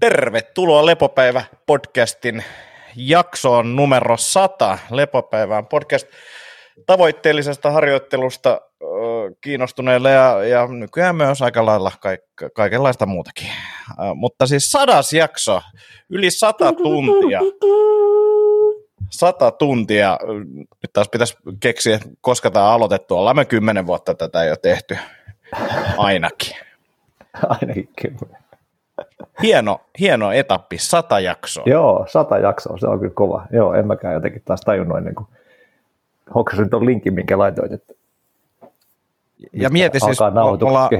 Tervetuloa Lepopäivä podcastin jaksoon numero 100. Lepopäivään podcast tavoitteellisesta harjoittelusta kiinnostuneille ja, ja nykyään myös aika lailla kaik, kaikenlaista muutakin. Mutta siis sadas jakso, yli sata tuntia. Sata tuntia. Nyt taas pitäisi keksiä, koska tämä on aloitettu. Ollaan me kymmenen vuotta tätä jo tehty. Ainakin. Ainakin kymmenen. Hieno, hieno etappi, sata jaksoa. Joo, sata jaksoa, se on kyllä kova. Joo, en mäkään jotenkin taas tajunnut ennen kuin hoksasin tuon linkin, minkä laitoit, että ja mieti siis, me ollaan,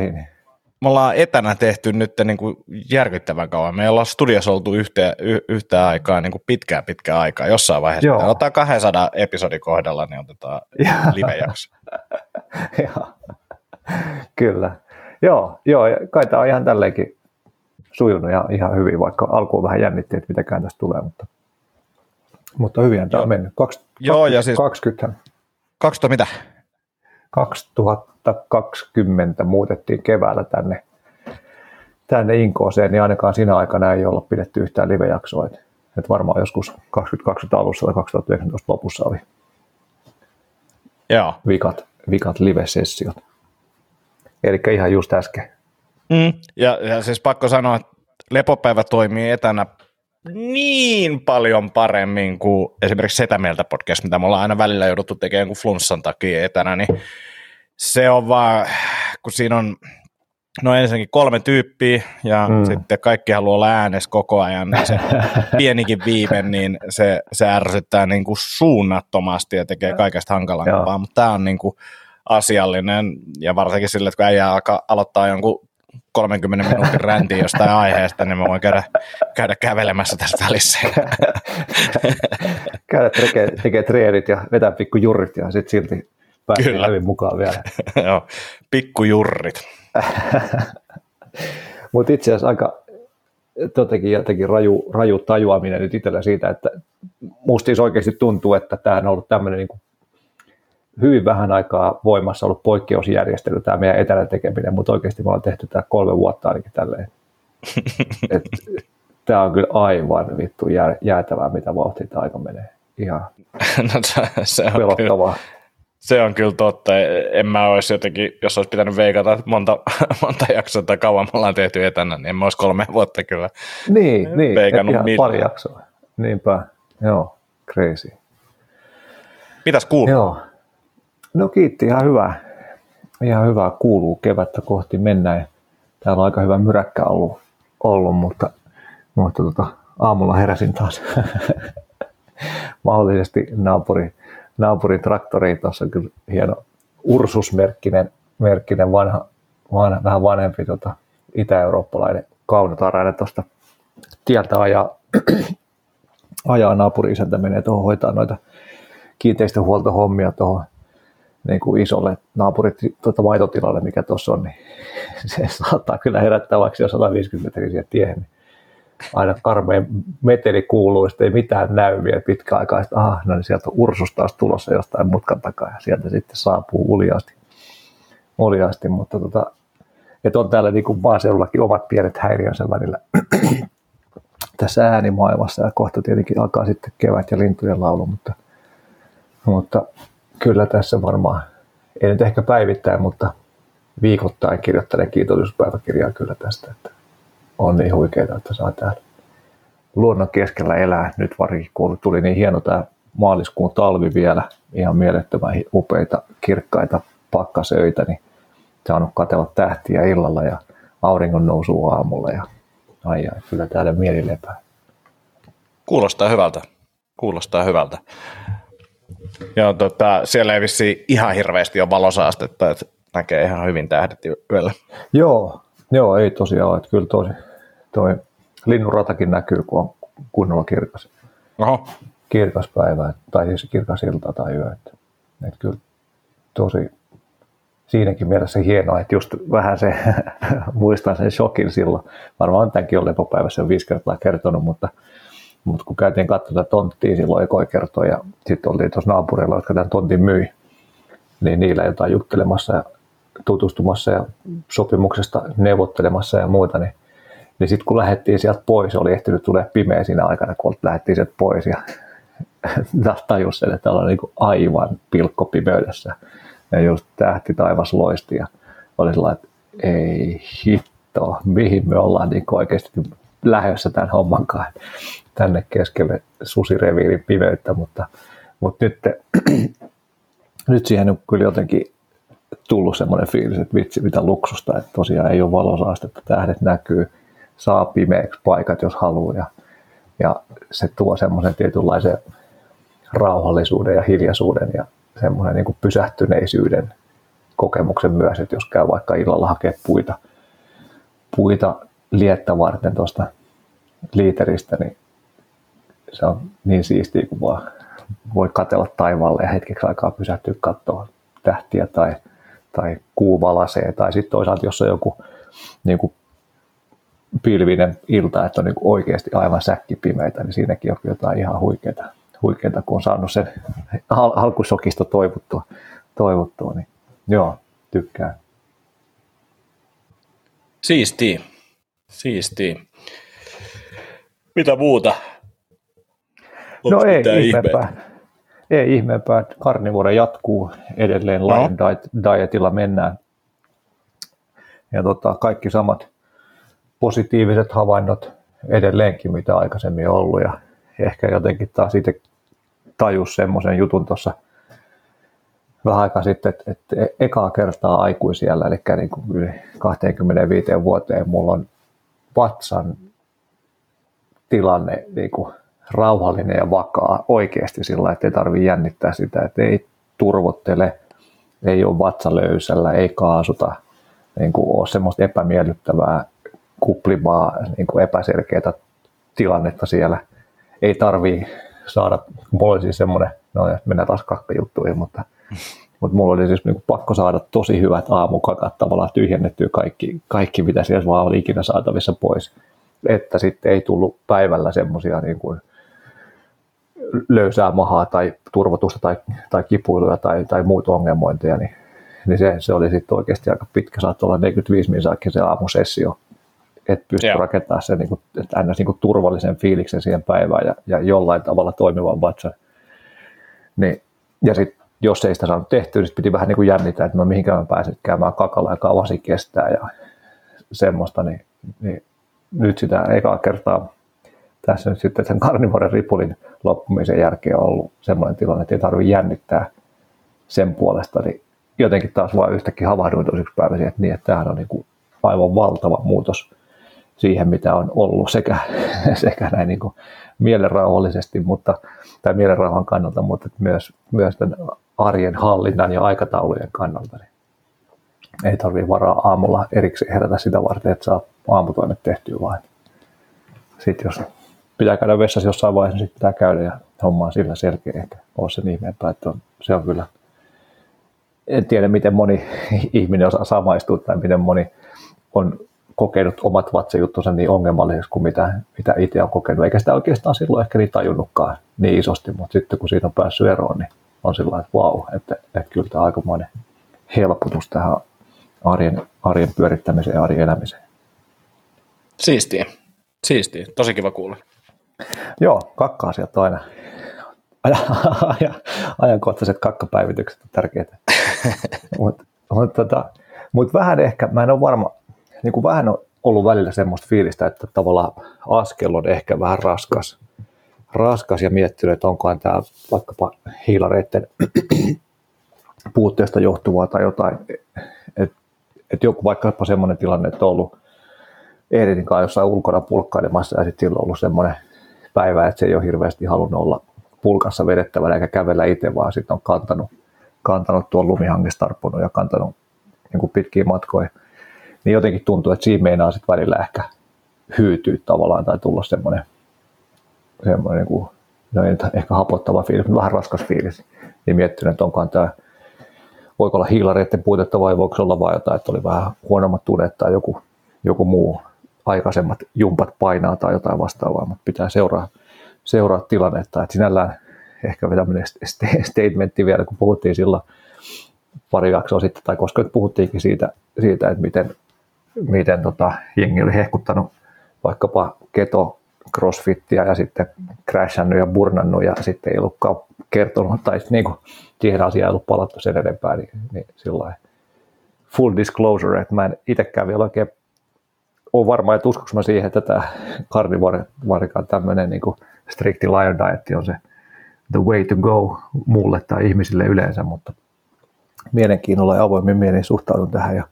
me ollaan etänä tehty nyt niin kuin järkyttävän kauan. Me ollaan studiossa oltu yhtä, y, yhtä aikaa niin kuin pitkää pitkää aikaa jossain vaiheessa. Joo. Otetaan 200 episodin kohdalla, niin otetaan live-jakso. Kyllä. Joo, joo, kai tämä on ihan tälleenkin sujunut ja ihan hyvin, vaikka alkuun vähän jännitti, että mitäkään tästä tulee, mutta, mutta hyvin tämä on mennyt. Kaksi, Joo, ja siis 20. 20 mitä? 2020 muutettiin keväällä tänne, tänne Inkooseen, niin ainakaan siinä aikana ei olla pidetty yhtään live-jaksoa. Et, et varmaan joskus 2020 alussa tai 2019 lopussa oli Joo. Vikat, vikat live-sessiot. Eli ihan just äsken. Mm. Ja, ja siis pakko sanoa, että lepopäivä toimii etänä niin paljon paremmin kuin esimerkiksi Setämieltä podcast, mitä me ollaan aina välillä jouduttu tekemään kuin flunssan takia etänä, niin se on vaan, kun siinä on no ensinnäkin kolme tyyppiä ja mm. sitten kaikki haluaa olla äänessä koko ajan, niin se pienikin viive, niin se, se ärsyttää niin kuin suunnattomasti ja tekee kaikesta hankalampaa, mutta tämä on niin kuin asiallinen ja varsinkin sille, että kun äijä alkaa aloittaa jonkun 30 minuutin räntiin jostain aiheesta, niin mä voin käydä, käydä kävelemässä tässä välissä. käydä tekee, tekee treenit ja vetää pikkujurrit ja sitten silti pääsee Kyllä. hyvin mukaan vielä. Joo, pikkujurrit. Mutta itse asiassa aika jotenkin, jotenkin raju, raju tajuaminen nyt itsellä siitä, että musta siis oikeasti tuntuu, että tämä on ollut tämmöinen niin hyvin vähän aikaa voimassa ollut poikkeusjärjestely, tämä meidän etänä tekeminen, mutta oikeasti me ollaan tehty tämä kolme vuotta ainakin tälleen. Et, tämä on kyllä aivan vittu jää, jäätävää, mitä vauhtia tämä aika menee. Ihan no, se on pelottavaa. Kyllä, se on kyllä totta. En mä olisi jotenkin, jos olisi pitänyt veikata monta, monta jaksoa tai kauan me ollaan tehty etänä, niin en mä olisi kolme vuotta kyllä niin, niin, veikannut ihan pari jaksoa. Niinpä, joo, crazy. Mitäs kuuluu? Joo. No kiitti, ihan hyvä. Ihan hyvä kuuluu kevättä kohti mennään. Täällä on aika hyvä myräkkä ollut, ollut mutta, mutta tota, aamulla heräsin taas mahdollisesti naapuri, naapurin traktoriin. Tuossa on kyllä hieno Ursusmerkkinen merkkinen vanha, vanha, vähän vanhempi tota, itä-eurooppalainen kaunotarainen tuosta tieltä ajaa, ajaa naapuri isäntä menee tuohon hoitaa noita kiinteistöhuoltohommia tuohon niin kuin isolle naapurit tuota maitotilalle, mikä tuossa on, niin se saattaa kyllä herättää vaikka jo 150 metriä tiehen. Niin aina karmeen meteli kuuluu, sitten ei mitään näy vielä pitkä aikaa. Sitten, aha, no niin sieltä on Ursus taas tulossa jostain mutkan takaa ja sieltä sitten saapuu uljaasti. uljaasti mutta tota, että on täällä niin kuin maaseudullakin omat pienet häiriönsä välillä tässä äänimaailmassa ja kohta tietenkin alkaa sitten kevät ja lintujen laulu, mutta, mutta kyllä tässä varmaan, ei nyt ehkä päivittäin, mutta viikoittain kirjoittelen kiitollisuuspäiväkirjaa kyllä tästä, että on niin huikeaa, että saa täällä luonnon keskellä elää. Nyt varsinkin kun tuli niin hieno tämä maaliskuun talvi vielä, ihan mielettömän upeita, kirkkaita pakkasöitä, niin saanut katella tähtiä illalla ja auringon nousu aamulla ja ai, ai kyllä täällä mieli lepää. Kuulostaa hyvältä. Kuulostaa hyvältä. Joo, tota, siellä ei vissi ihan hirveästi ole valosaastetta, että näkee ihan hyvin tähdet yöllä. Joo, joo ei tosiaan, että kyllä toi, toi linnunratakin näkyy, kun on kunnolla kirkas. Oho. Kirkas päivä, tai siis kirkas ilta tai yö. Että, että kyllä tosi siinäkin mielessä hienoa, että just vähän se, muistan sen shokin silloin, varmaan tämänkin on lepopäivässä viisi kertaa kertonut, mutta mutta kun käytiin katsomaan tonttia silloin ekoi kertoo ja sitten oltiin tuossa naapurilla, jotka tämän tontin myi, niin niillä jotain juttelemassa ja tutustumassa ja sopimuksesta neuvottelemassa ja muuta, niin niin sitten kun lähdettiin sieltä pois, oli ehtinyt tulee pimeä siinä aikana, kun lähdettiin sieltä pois ja tajus sen, että ollaan niin aivan pilkkopimeydessä. Ja just tähti taivas loisti ja oli sellainen, että ei hitto, mihin me ollaan niin oikeasti lähdössä tämän homman kanssa tänne keskelle susireviirin pimeyttä, mutta, mutta nyt, nyt siihen on kyllä jotenkin tullut semmoinen fiilis, että vitsi mitä luksusta, että tosiaan ei ole valosaastetta, tähdet näkyy, saa pimeäksi paikat jos haluaa ja, ja se tuo semmoisen tietynlaisen rauhallisuuden ja hiljaisuuden ja semmoinen niin kuin pysähtyneisyyden kokemuksen myös, että jos käy vaikka illalla hakee puita, puita liettä varten tuosta liiteristä, niin se on niin siistiä, kun vaan voi katella taivaalle ja hetkeksi aikaa pysähtyä katsoa tähtiä tai, tai kuu valasee. Tai sitten toisaalta, jos on joku niin kuin pilvinen ilta, että on niin kuin oikeasti aivan säkkipimeitä, niin siinäkin on jotain ihan huikeaa, huikeaa kun on saanut sen al- alkusokista toivottua, toivottua, niin joo, tykkään. Siisti. Siisti. Mitä muuta? Onko no ei ihmeempää. Ei ihmeempää. Karnivuore jatkuu edelleen. No. Lion dietilla mennään. Ja tota, kaikki samat positiiviset havainnot edelleenkin, mitä aikaisemmin on ollut. Ja ehkä jotenkin taas itse tajus semmoisen jutun tuossa vähän aikaa sitten, että, että e-, ekaa kertaa aikuisiellä, eli niin kuin yli 25 vuoteen mulla on vatsan tilanne niin kuin rauhallinen ja vakaa oikeasti sillä, että ei tarvitse jännittää sitä, että ei turvottele, ei ole vatsa löysällä, ei kaasuta, niin kuin ole semmoista epämiellyttävää, kuplivaa, niin kuin epäselkeää tilannetta siellä. Ei tarvii saada, mulla oli siis semmoinen, no mennään taas kakkajuttuihin, mutta, mutta mulla oli siis niin pakko saada tosi hyvät aamukakat tavallaan tyhjennettyä kaikki, kaikki mitä siellä vaan oli ikinä saatavissa pois että sitten ei tullut päivällä semmoisia niin kuin löysää mahaa tai turvotusta tai, tai kipuiluja tai, tai muut ongelmointeja, niin, niin se, se oli sitten oikeasti aika pitkä, saattoi olla 45 minuuttia se aamusessio, että pystyi rakentamaan sen niin kuin, että ns. Niin kuin turvallisen fiiliksen siihen päivään ja, ja jollain tavalla toimivan vatsan. Niin, ja sitten jos ei sitä saanut tehtyä, niin piti vähän niin kuin jännittää, että no mihinkään mä pääsen käymään kakalla ja kauasi kestää ja semmoista, niin, niin nyt sitä ekaa kertaa tässä nyt sitten sen karnivoren ripulin loppumisen jälkeen on ollut semmoinen tilanne, että ei tarvitse jännittää sen puolesta, niin jotenkin taas vaan yhtäkkiä havahduin tosiksi päiväsi, että niin, että tämähän on niin kuin aivan valtava muutos siihen, mitä on ollut sekä, sekä näin niin kuin mielenrauhallisesti, mutta, tai mielenrauhan kannalta, mutta myös, myös tämän arjen hallinnan ja aikataulujen kannalta. Niin ei tarvitse varaa aamulla erikseen herätä sitä varten, että saa aamutoimet tehtyä vain. Sitten jos pitää käydä vessassa jossain vaiheessa, niin sitten pitää käydä ja homma on sillä selkeä ehkä ole sen ihmeempää, että on, se on kyllä, en tiedä miten moni ihminen osaa samaistua tai miten moni on kokenut omat vatsajuttunsa niin ongelmalliseksi kuin mitä, mitä itse on kokenut, eikä sitä oikeastaan silloin ehkä niin tajunnutkaan niin isosti, mutta sitten kun siitä on päässyt eroon, niin on sillä että vau, että, että kyllä tämä aikamoinen helpotus tähän arjen, arjen pyörittämiseen ja arjen elämiseen. Siistiä. Siistiä. Tosi kiva kuulla. Joo, kakka-asiat on aina ajan, ajankohtaiset kakkapäivitykset on tärkeitä. Mutta mut, tota, mut vähän ehkä, mä en ole varma, niin kuin vähän on ollut välillä semmoista fiilistä, että tavallaan askel on ehkä vähän raskas, raskas ja miettinyt, että onkohan tämä vaikkapa hiilareiden puutteesta johtuvaa tai jotain, että et joku vaikkapa semmoinen tilanne, että on ollut Eeritin kanssa jossain ulkona pulkkailemassa ja sitten silloin on ollut semmoinen päivä, että se ei ole hirveästi halunnut olla pulkassa vedettävänä eikä kävellä itse, vaan sitten on kantanut, kantanut tuon lumihangesta ja kantanut niin kuin pitkiä matkoja. Niin jotenkin tuntuu, että siinä meinaa sitten välillä ehkä hyytyä tavallaan tai tulla semmoinen, semmoinen niin kuin, no ei ehkä hapottava fiilis, mutta vähän raskas fiilis. Niin miettinyt, että onkohan tämä voiko olla hiilareiden puutetta vai voiko olla vain jotain, että oli vähän huonommat tunet tai joku, joku muu aikaisemmat jumpat painaa tai jotain vastaavaa, mutta pitää seuraa, seuraa tilannetta. Et sinällään ehkä tämmöinen statementti vielä, kun puhuttiin silloin pari jaksoa sitten, tai koska nyt puhuttiinkin siitä, siitä että miten, miten tota, jengi oli hehkuttanut vaikkapa keto crossfittiä ja sitten crashannut ja burnannut ja sitten ei ollutkaan kertonut tai niin kuin, siihen asiaan ei ollut palattu sen enempää, niin, niin sillä full disclosure, että mä en itsekään vielä oikein ole varma, että uskoks mä siihen, että tämä karnivorikaan tämmöinen niin stricti lion diet on se the way to go mulle tai ihmisille yleensä, mutta mielenkiinnolla ja avoimin mielin suhtaudun tähän ja,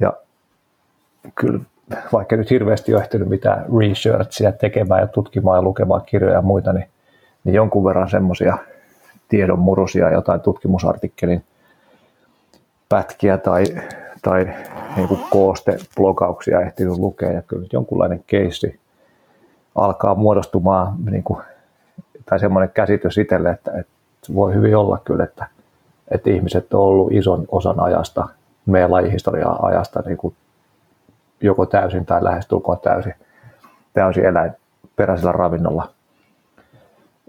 ja kyllä vaikka nyt hirveästi ole ehtinyt mitään researchia tekemään ja tutkimaan ja lukemaan kirjoja ja muita, niin, niin jonkun verran semmoisia tiedonmurusia, jotain tutkimusartikkelin pätkiä tai, tai niin kuin koosteblogauksia ehtinyt lukea ja kyllä jonkunlainen keissi alkaa muodostumaan niin kuin, tai semmoinen käsitys itselle, että, että voi hyvin olla kyllä, että, että ihmiset on ollut ison osan ajasta, meidän lajihistoriaa ajasta niin kuin joko täysin tai lähestulkoon täysin, täysin eläinperäisellä ravinnolla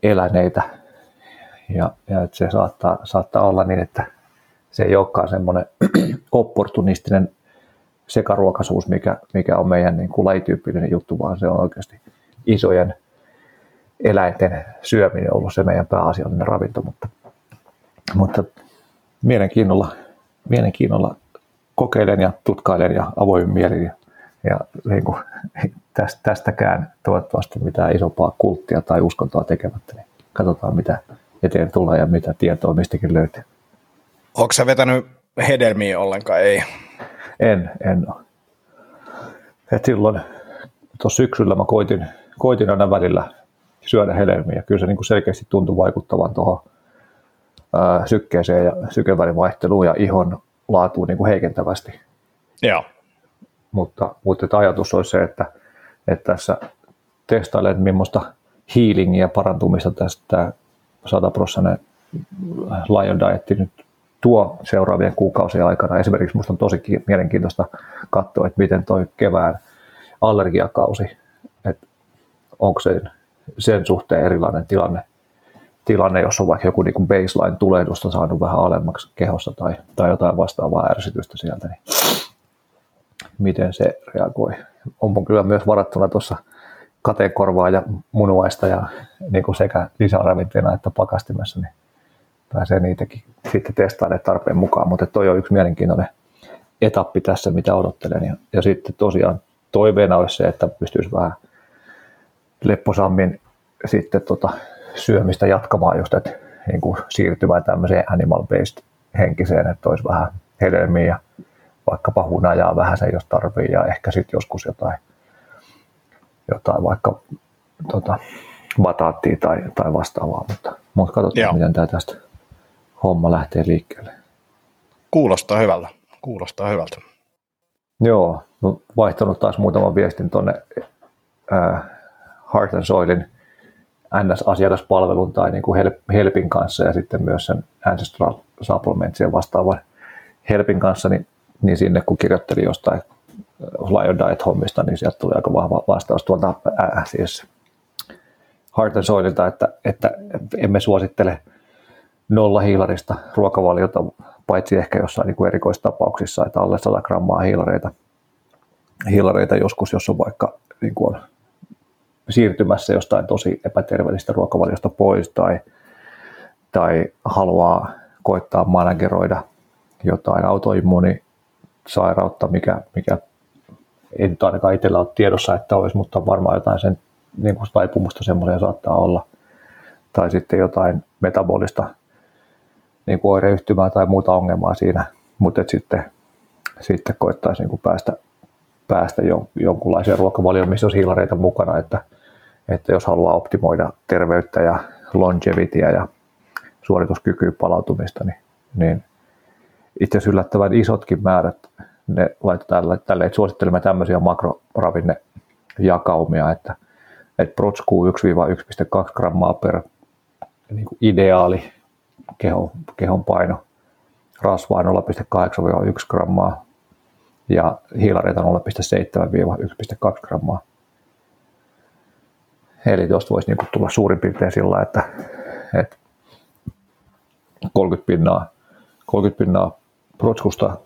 eläneitä. Ja, ja että se saattaa, saattaa olla niin, että se ei olekaan semmoinen opportunistinen sekaruokaisuus, mikä, mikä on meidän niin kuin lajityyppinen juttu, vaan se on oikeasti isojen eläinten syöminen ollut se meidän pääasiallinen ravinto, mutta, mutta mielenkiinnolla, mielenkiinnolla kokeilen ja tutkailen ja avoin mielin ja, ja niin kuin, tästä, tästäkään toivottavasti mitään isompaa kulttia tai uskontoa tekemättä, niin katsotaan mitä eteen tulee ja mitä tietoa mistäkin löytyy. Onko sä vetänyt hedelmiä ollenkaan? Ei. En, en ole. Et silloin tuossa syksyllä mä koitin, koitin aina välillä syödä hedelmiä. Kyllä se niin kuin selkeästi tuntui vaikuttavan tuohon sykkeeseen ja sykevälivaihteluun ja ihon laatuun niin kuin heikentävästi. Joo. Mutta, mutta että ajatus olisi se, että, että tässä testailen, että millaista healingia parantumista tästä 100 prosentin Lion Diet nyt tuo seuraavien kuukausien aikana. Esimerkiksi minusta on tosi mielenkiintoista katsoa, että miten tuo kevään allergiakausi, että onko se sen suhteen erilainen tilanne, tilanne jos on vaikka joku niin baseline-tulehdusta saanut vähän alemmaksi kehossa tai, tai jotain vastaavaa ärsytystä sieltä, niin miten se reagoi. On kyllä myös varattuna tuossa kateenkorvaa ja munuaista ja niin kuin sekä lisäravinteena että pakastimessa, niin pääsee niitäkin sitten testailemaan tarpeen mukaan, mutta toi on yksi mielenkiintoinen etappi tässä, mitä odottelen. Ja, ja sitten tosiaan toiveena olisi se, että pystyisi vähän lepposammin sitten tota syömistä jatkamaan just, että niin kuin siirtymään tämmöiseen animal-based henkiseen, että olisi vähän hedelmiä ja vaikkapa hunajaa vähän se, jos tarvii, ja ehkä sitten joskus jotain, jotain vaikka tota, bataattia tai, tai vastaavaa, mutta, mutta katsotaan, Joo. miten tämä tästä homma lähtee liikkeelle. Kuulostaa hyvältä. Kuulostaa hyvältä. Joo, no, vaihtanut taas muutaman viestin tuonne äh, Heart and Soilin NS-asiakaspalvelun tai niin kuin Helpin kanssa ja sitten myös sen Ancestral Supplementsien vastaavan Helpin kanssa, niin, niin sinne kun kirjoittelin jostain Lion Diet-hommista, niin sieltä tuli aika vahva vastaus tuolta äh, siis Heart and Soililta, että, että emme suosittele nolla hiilarista ruokavaliota, paitsi ehkä jossain niin kuin erikoistapauksissa, että alle 100 grammaa hiilareita, hiilareita joskus, jos on vaikka niin kuin on siirtymässä jostain tosi epäterveellistä ruokavaliosta pois tai, tai haluaa koittaa manageroida jotain autoimmuunisairautta, mikä, mikä ei nyt ainakaan itsellä ole tiedossa, että olisi, mutta varmaan jotain sen niin kuin taipumusta semmoisia saattaa olla. Tai sitten jotain metabolista niin kuin oireyhtymää tai muuta ongelmaa siinä, mutta sitten, sitten koettaisiin niin kuin päästä, päästä jonkunlaiseen ruokavalioon, missä olisi hiilareita mukana, että, että jos haluaa optimoida terveyttä ja longevityä ja suorituskykyä palautumista, niin, niin itse asiassa yllättävän isotkin määrät ne laitetaan tälle, että suosittelemme tämmöisiä makroravinnejakaumia, että, että protskuu 1-1,2 grammaa per niin kuin ideaali kehon, kehon paino, rasvaa 0,8-1 grammaa ja hiilareita 0,7-1,2 grammaa. Eli tuosta voisi niin tulla suurin piirtein sillä, että, että 30 pinnaa, 30 pinnaa protskusta,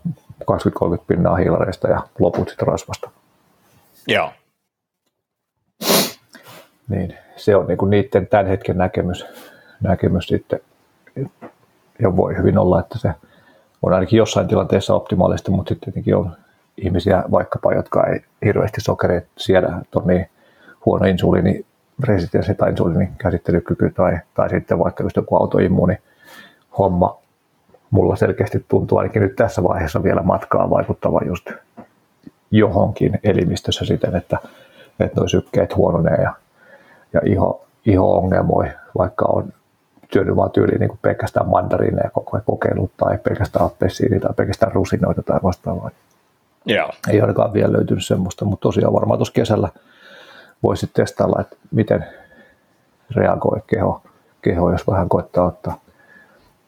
20-30 pinnaa hiilareista ja loput sitten rasvasta. Joo. niin se on niin kuin niiden tämän hetken näkemys, näkemys sitten. Ja voi hyvin olla, että se on ainakin jossain tilanteessa optimaalista, mutta sitten tietenkin on ihmisiä vaikkapa, jotka ei hirveästi sokereita siedä, on niin huono insuliini resistenssi tai insuliinin käsittelykyky tai, tai sitten vaikka just joku autoimmuuni homma. Mulla selkeästi tuntuu ainakin nyt tässä vaiheessa vielä matkaa vaikuttava just johonkin elimistössä siten, että, että nuo sykkeet huononee ja, ja iho, iho ongelmoi, vaikka on syönyt vaan tyyliin niin pelkästään mandariineja koko ajan kokeillut tai pelkästään appelsiini tai pelkästään rusinoita tai vastaavaa. Joo. Ei ainakaan vielä löytynyt semmoista, mutta tosiaan varmaan tuossa kesällä voisi testailla, että miten reagoi keho, keho, jos vähän koittaa ottaa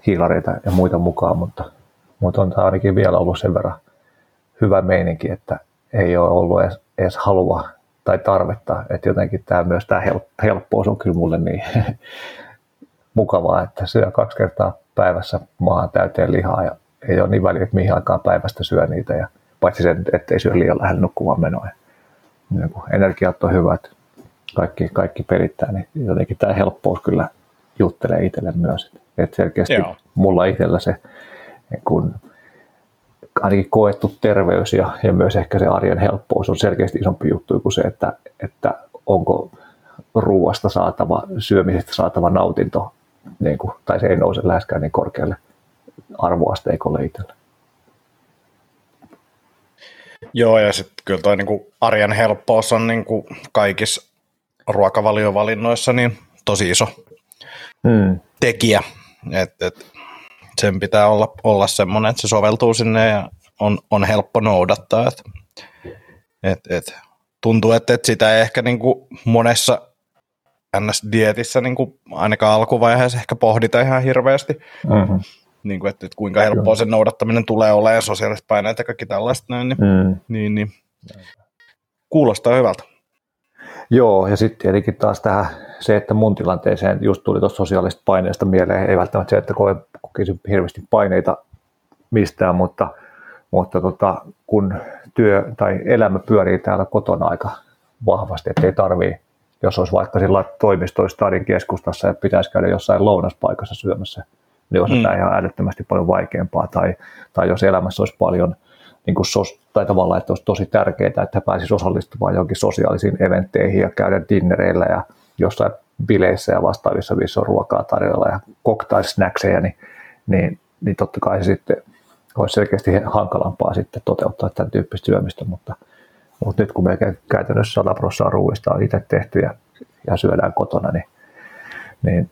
hiilareita ja muita mukaan, mutta, mutta on tämä ainakin vielä ollut sen verran hyvä meininki, että ei ole ollut edes, edes halua tai tarvetta, että jotenkin tämä myös tämä helppous on kyllä mulle niin mukavaa, että syö kaksi kertaa päivässä maahan täyteen lihaa ja ei ole niin väliä, että mihin aikaan päivästä syö niitä ja paitsi sen, ettei syö liian lähellä nukkumaan menoa. Niin kun energiat on hyvät, kaikki, kaikki perittää, niin jotenkin tämä helppous kyllä juttelee itselle myös. Että selkeästi Joo. mulla itsellä se kun ainakin koettu terveys ja, ja myös ehkä se arjen helppous on selkeästi isompi juttu kuin se, että, että onko ruoasta saatava, syömisestä saatava nautinto, niin kuin, tai se ei nouse läheskään niin korkealle arvoasteikolle itselle. Joo, ja sitten kyllä toi niinku arjen helppous on niinku kaikissa ruokavaliovalinnoissa niin tosi iso hmm. tekijä. Et, et sen pitää olla, olla semmoinen, että se soveltuu sinne ja on, on helppo noudattaa. Et, et, et, tuntuu, että, et sitä ei ehkä niinku monessa NS-dietissä niinku ainakaan alkuvaiheessa ehkä pohdita ihan hirveästi. Mm-hmm niin kuin, että, että kuinka helppoa sen noudattaminen tulee olemaan, sosiaaliset paineet ja kaikki tällaista näin, niin, mm. niin, niin kuulostaa hyvältä. Joo, ja sitten tietenkin taas tähän se, että mun tilanteeseen just tuli tuosta sosiaalisesta paineesta mieleen, ei välttämättä se, että kokisin hirveästi paineita mistään, mutta, mutta tota, kun työ tai elämä pyörii täällä kotona aika vahvasti, että ei tarvii, jos olisi vaikka sillä toimistoissa Stadin keskustassa ja pitäisi käydä jossain lounaspaikassa syömässä niin olisi mm. tämä ihan älyttömästi paljon vaikeampaa. Tai, tai jos elämässä olisi paljon, niin kuin sos, tai tavallaan, että olisi tosi tärkeää, että pääsisi osallistumaan johonkin sosiaalisiin eventteihin ja käydä dinnereillä ja jossain bileissä ja vastaavissa, missä on ruokaa tarjolla ja cocktail-snackseja, niin, niin, niin totta kai se sitten olisi selkeästi hankalampaa sitten toteuttaa tämän tyyppistä syömistä, mutta, mutta nyt kun me käytännössä 100 prosenttia ruuista on itse tehty ja, ja syödään kotona, niin, niin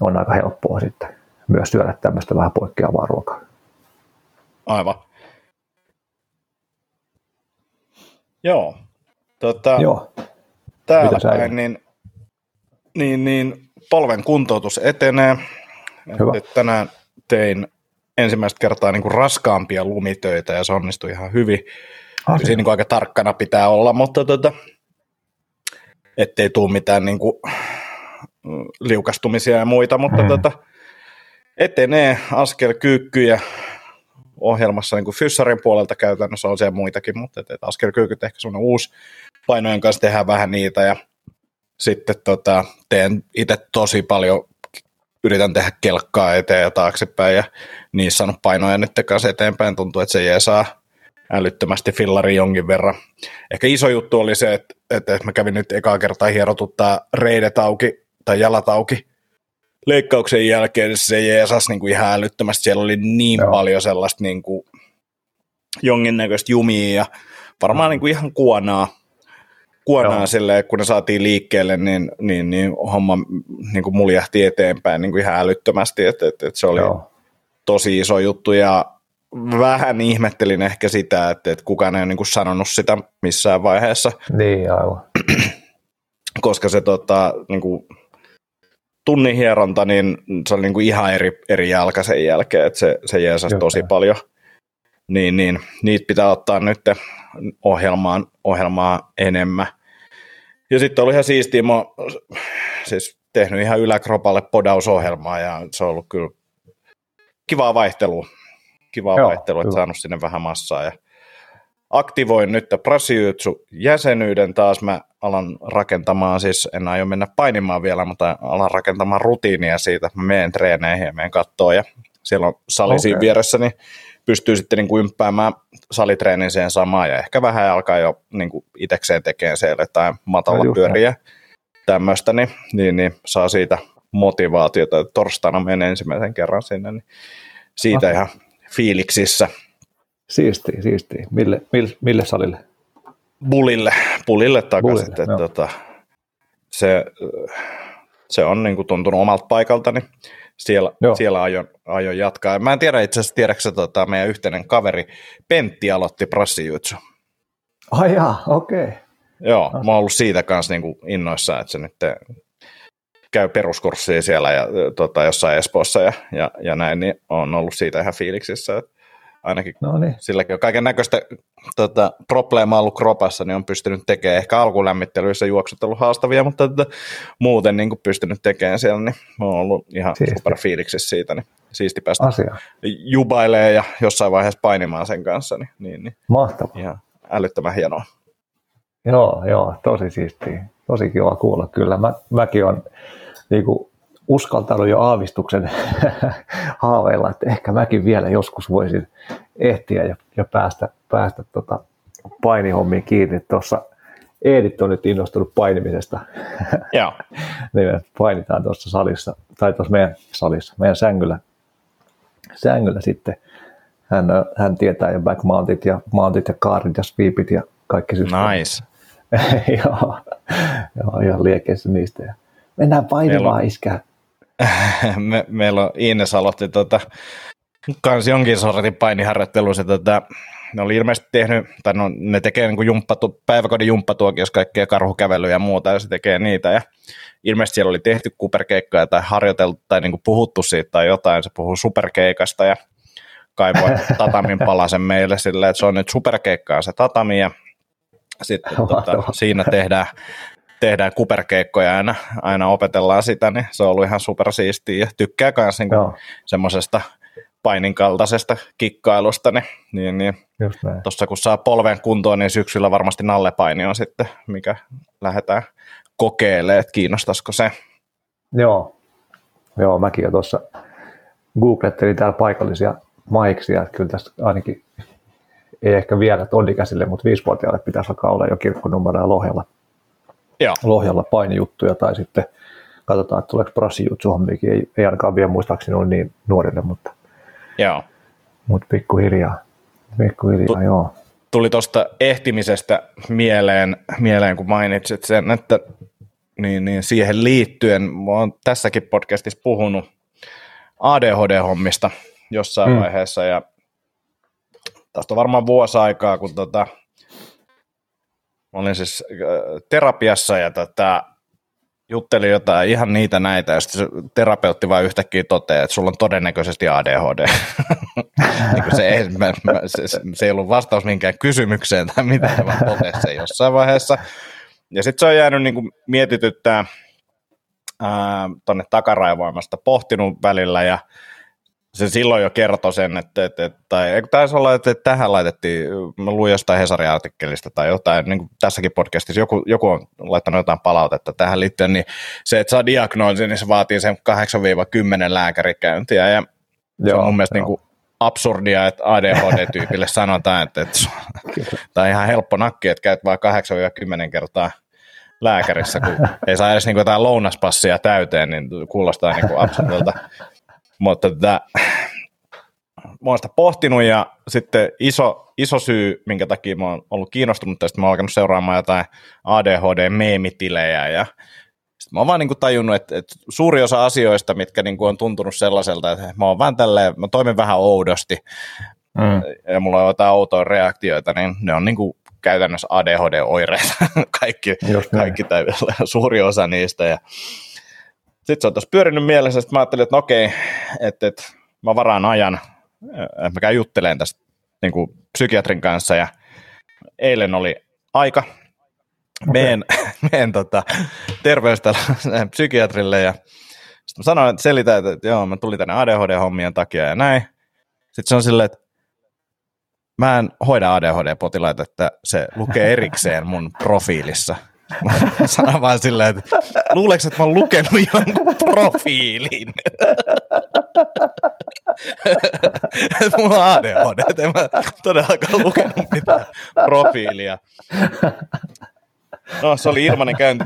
on aika helppoa sitten myös syödä tämmöistä vähän poikkeavaa ruokaa. Aivan. Joo. Tota, Joo. Täällä päin, niin, niin, niin polven kuntoutus etenee. Hyvä. Et tänään tein ensimmäistä kertaa niin kuin raskaampia lumitöitä ja se onnistui ihan hyvin. Ah, Siinä niin kuin aika tarkkana pitää olla, mutta tota, ettei tule mitään niin kuin, liukastumisia ja muita, mutta mm. tota, etenee askel kyykkyjä ohjelmassa niin kuin Fyssarin puolelta käytännössä on siellä muitakin, mutta et, et askelkyykkyt ehkä semmoinen uusi painojen kanssa tehdään vähän niitä ja sitten tota, teen itse tosi paljon, yritän tehdä kelkkaa eteen ja taaksepäin ja niissä saanut painoja nyt kanssa eteenpäin, tuntuu, että se jää saa älyttömästi fillari jonkin verran. Ehkä iso juttu oli se, että, että mä kävin nyt ekaa kertaa hierotuttaa reidet auki tai jalat auki leikkauksen jälkeen se jeesas niin kuin ihan älyttömästi. Siellä oli niin Joo. paljon sellaista niin kuin jonkinnäköistä jumia ja varmaan niin kuin ihan kuonaa, kuonaa silleen, kun ne saatiin liikkeelle, niin, niin, niin homma niin kuin muljahti eteenpäin niin kuin ihan älyttömästi, että, että, että se oli Joo. tosi iso juttu ja vähän ihmettelin ehkä sitä, että, että kukaan ei ole niin kuin sanonut sitä missään vaiheessa. Niin, aivan. Koska se tota, niin kuin, tunnin hieronta, niin se oli niin kuin ihan eri, eri jalka sen jälkeen, että se, se jeesasi tosi paljon. Niin, niin, niitä pitää ottaa nyt ohjelmaan, ohjelmaa enemmän. Ja sitten oli ihan siistiä, mä siis tehnyt ihan yläkropalle podausohjelmaa ja se on ollut kyllä kivaa vaihtelua. Kivaa Joo, vaihtelua, että saanut sinne vähän massaa. Ja aktivoin nyt Brasilytsu jäsenyyden taas. Mä alan rakentamaan, siis en aio mennä painimaan vielä, mutta alan rakentamaan rutiinia siitä. Mä menen treeneihin ja menen kattoon ja siellä on sali okay. siinä vieressä, niin pystyy sitten niin kuin ympäämään salitreenin siihen samaan ja ehkä vähän alkaa jo niin kuin itsekseen tekemään siellä tai matalla no pyöriä tämmöistä, niin, niin, niin, saa siitä motivaatiota. Torstaina menen ensimmäisen kerran sinne, niin siitä Aha. ihan fiiliksissä. Siisti, siisti. Mille, mille, mille salille? Bulille, bulille takaisin. Bulille, että, tota, se, se on niin kuin tuntunut omalta paikaltani. Siellä, siellä aion, aion jatkaa. Mä en tiedä itse asiassa, tiedätkö tota, meidän yhteinen kaveri Pentti aloitti prassijutsu. Ai jaa, okei. Okay. Joo, no. mä oon ollut siitä kanssa niin innoissa, että se nyt käy peruskurssia siellä ja tota, jossain Espoossa ja, ja, ja näin, niin on ollut siitä ihan fiiliksissä. Että ainakin no niin. silläkin on kaiken näköistä tota, probleemaa ollut kropassa, niin on pystynyt tekemään ehkä alkulämmittelyissä juoksut ollut haastavia, mutta tota, muuten niin kuin pystynyt tekemään siellä, niin on ollut ihan Siisti. super fiiliksissä siitä, niin siisti päästä Asia. jubailee ja jossain vaiheessa painimaan sen kanssa, niin, niin, niin Mahtavaa. Ihan älyttömän hienoa. Joo, joo, tosi siistiä. Tosi kiva kuulla kyllä. Mä, mäkin on niin kuin, uskaltanut jo aavistuksen haaveilla, että ehkä mäkin vielä joskus voisin ehtiä ja, ja päästä, päästä tota painihommiin kiinni. Tuossa Eedit on nyt innostunut painimisesta. Joo. niin me painitaan tuossa salissa, tai tuossa meidän salissa, meidän sängyllä, sängyllä sitten. Hän, hän tietää jo backmountit ja mountit ja kaarit ja sweepit ja kaikki systeemit. Nice. joo, joo, ihan liekeissä niistä. Ja mennään painimaan, iskä. me, meillä on Ines aloitti tota, kans jonkin sortin painiharjoittelu. Se, tota, ne oli ilmeisesti tehnyt, tai no, ne tekee niin jumppatu, päiväkodin jumppatuokiossa kaikkea karhukävelyä ja muuta, ja se tekee niitä. Ja ilmeisesti siellä oli tehty kuperkeikkoja tai harjoiteltu tai niin puhuttu siitä tai jotain. Se puhuu superkeikasta ja kaivoi tatamin palasen meille silleen, että se on nyt superkeikkaa se tatami ja sitten tota, siinä tehdään tehdään kuperkeikkoja aina, aina opetellaan sitä, niin se on ollut ihan supersiistiä ja tykkää myös niin semmoisesta painin kaltaisesta kikkailusta, niin, niin, niin tuossa kun saa polven kuntoon, niin syksyllä varmasti nallepaini on sitten, mikä lähdetään kokeilemaan, että kiinnostaisiko se. Joo, Joo mäkin jo tuossa googlettelin täällä paikallisia maiksia, että kyllä tästä ainakin ei ehkä vielä tonnikäsille, mutta viisivuotiaalle pitäisi alkaa olla jo kirkkonumero ja lohjalla Joo. Lohjalla painijuttuja tai sitten katsotaan, että tuleeko brassijutsu hommikin. Ei, ei ainakaan vielä muistaakseni ole niin nuorille, mutta, joo. mutta pikkuhiljaa. Pikkuhiljaa, tu- joo. Tuli tuosta ehtimisestä mieleen, mieleen, kun mainitsit sen, että niin, niin siihen liittyen, mä oon tässäkin podcastissa puhunut ADHD-hommista jossain mm. vaiheessa, ja tästä on varmaan vuosi aikaa, kun tota, Mä olin siis äh, terapiassa ja tota, juttelin jotain ihan niitä näitä, ja sitten terapeutti vain yhtäkkiä toteaa, että sulla on todennäköisesti ADHD. niin se, ei, mä, mä, se, se, ei ollut vastaus minkään kysymykseen tai mitään, vaan totesi se jossain vaiheessa. Ja sitten se on jäänyt niin kuin mietityttää tuonne takaraivoimasta, pohtinut välillä, ja se silloin jo kertoi sen, että, että, että tai eikö taisi olla, että, että tähän laitettiin, mä luin jostain Hesari-artikkelista tai jotain, niin kuin tässäkin podcastissa joku, joku on laittanut jotain palautetta tähän liittyen, niin se, että saa diagnoosin, niin se vaatii sen 8-10 lääkärikäyntiä, ja Joo, se on mun mielestä niin kuin absurdia, että ADHD-tyypille sanotaan, että, että tämä on ihan helppo nakki, että käyt vain 8-10 kertaa lääkärissä, kun ei saa edes niin kuin jotain lounaspassia täyteen, niin kuulostaa niin kuin absurdilta. Mutta tätä, mä oon sitä pohtinut ja sitten iso, iso syy, minkä takia mä oon ollut kiinnostunut tästä, mä oon alkanut seuraamaan jotain ADHD-meemitilejä ja sitten mä oon vaan niin kuin tajunnut, että, että suuri osa asioista, mitkä niin kuin on tuntunut sellaiselta, että mä oon vaan tälleen, mä toimin vähän oudosti mm. ja mulla on jotain outoja reaktioita, niin ne on niin kuin käytännössä ADHD-oireita, kaikki, kaikki tai suuri osa niistä ja sitten se on tuossa pyörinyt mielessä, että mä ajattelin, että no okei, että, että mä varaan ajan, että mä käyn juttelemaan tästä niin kuin psykiatrin kanssa ja eilen oli aika, okay. meen, meen tota, terveystalon psykiatrille ja sitten mä sanoin, että selitän, että, että joo, mä tulin tänne ADHD-hommien takia ja näin. Sitten se on silleen, että mä en hoida ADHD-potilaita, että se lukee erikseen mun profiilissa. Sano vaan silleen, että luuleeko, että mä oon lukenut jonkun profiilin? että mulla on ADHD, että en mä todellakaan lukenut mitään profiilia. No, se oli ilmanen käynti.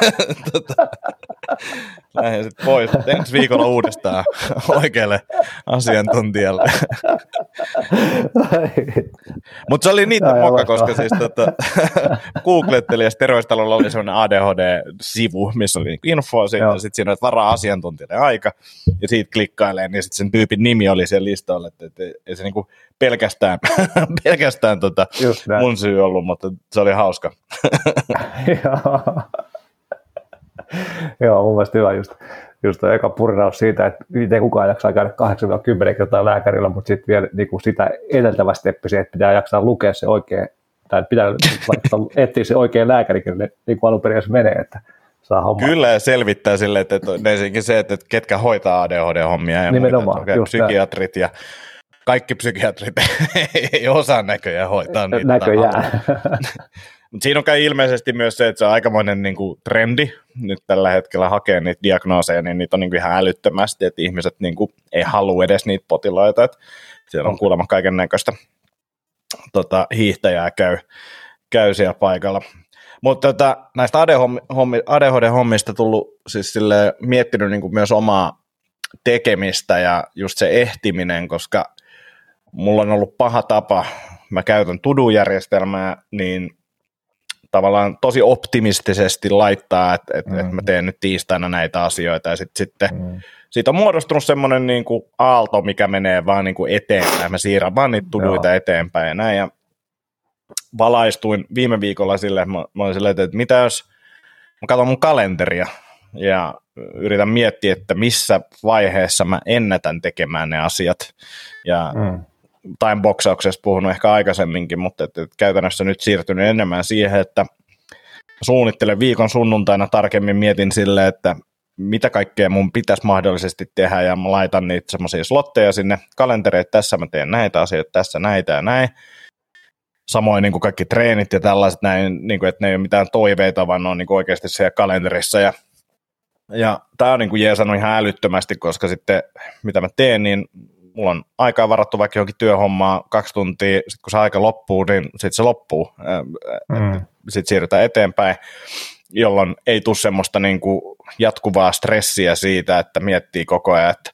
tota, lähden sitten pois. Ensi viikolla uudestaan oikealle asiantuntijalle. Mutta se oli niitä moka, koska siis tota, googlettelin ja terveystalolla oli sellainen ADHD-sivu, missä oli niinku infoa siitä, ja sitten siinä oli varaa asiantuntijalle aika, ja siitä klikkailee, niin sitten sen tyypin nimi oli siellä listalla, että, että ei se niinku pelkästään, pelkästään tota mun syy ollut, mutta se oli hauska. Joo, mun mielestä hyvä just, just eka purinaus siitä, että miten kukaan jaksaa käydä 8-10 kertaa lääkärillä, mutta sitten vielä niin kuin sitä edeltävä steppi että pitää jaksaa lukea se oikein, tai pitää etsiä se oikein lääkäri, niin kuin alun perin menee, että saa homma. Kyllä, ja selvittää sille, että, että ensinnäkin se, että ketkä hoitaa ADHD-hommia ja Nimenomaan, muita, psykiatrit ja kaikki psykiatrit ei osaa näköjään hoitaa niitä. Näköjään. Mutta siinä on kai ilmeisesti myös se, että se on aikamoinen niin kuin, trendi nyt tällä hetkellä hakea niitä diagnooseja, niin niitä on niin kuin, ihan älyttömästi, että ihmiset niin kuin, ei halua edes niitä potilaita, että siellä on kuulemma kaiken näköistä tota, hiihtäjää käy, käy siellä paikalla. Mutta tota, näistä ADHD-hommista tullut siis sille, miettinyt niin kuin myös omaa tekemistä ja just se ehtiminen, koska mulla on ollut paha tapa, mä käytän tudujärjestelmää, niin tavallaan tosi optimistisesti laittaa, että, että, mm. että mä teen nyt tiistaina näitä asioita ja sitten, sitten mm. siitä on muodostunut semmoinen niin kuin aalto, mikä menee vaan niin kuin eteenpäin. Mä siirrän vaan niitä tuduita Joo. eteenpäin ja näin ja valaistuin viime viikolla sille, mä, mä olin silleen, että mitä jos mä katson mun kalenteria ja yritän miettiä, että missä vaiheessa mä ennätän tekemään ne asiat ja mm timeboxauksesta puhunut ehkä aikaisemminkin, mutta et, et käytännössä nyt siirtynyt enemmän siihen, että suunnittelen viikon sunnuntaina tarkemmin, mietin sille, että mitä kaikkea mun pitäisi mahdollisesti tehdä, ja mä laitan niitä semmoisia slotteja sinne kalenteriin, että tässä mä teen näitä asioita, tässä näitä ja näin. Samoin niin kuin kaikki treenit ja tällaiset näin, niin kuin, että ne ei ole mitään toiveita, vaan ne on niin kuin oikeasti siellä kalenterissa. Ja, ja tämä on niin kuin jeesannut ihan älyttömästi, koska sitten mitä mä teen, niin mulla on aikaa varattu vaikka johonkin työhommaa kaksi tuntia, sitten kun se aika loppuu, niin sitten se loppuu. Mm. Sitten siirrytään eteenpäin, jolloin ei tule semmoista niin kuin jatkuvaa stressiä siitä, että miettii koko ajan, että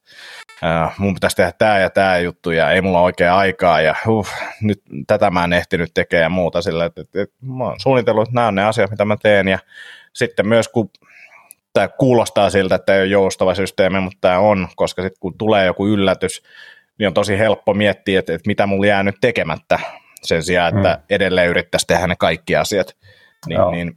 Uh, mun pitäisi tehdä tämä ja tämä juttu ja ei mulla ole oikein aikaa ja uh, nyt tätä mä en ehtinyt tekemään ja muuta sillä, että, että, että mä oon suunnitellut, että nämä on ne asiat, mitä mä teen ja sitten myös kun tämä kuulostaa siltä, että ei ole joustava systeemi, mutta tämä on, koska sitten kun tulee joku yllätys, niin on tosi helppo miettiä, että, että mitä mulla jää nyt tekemättä sen sijaan, että mm. edelleen yrittäisi tehdä ne kaikki asiat. Niin, niin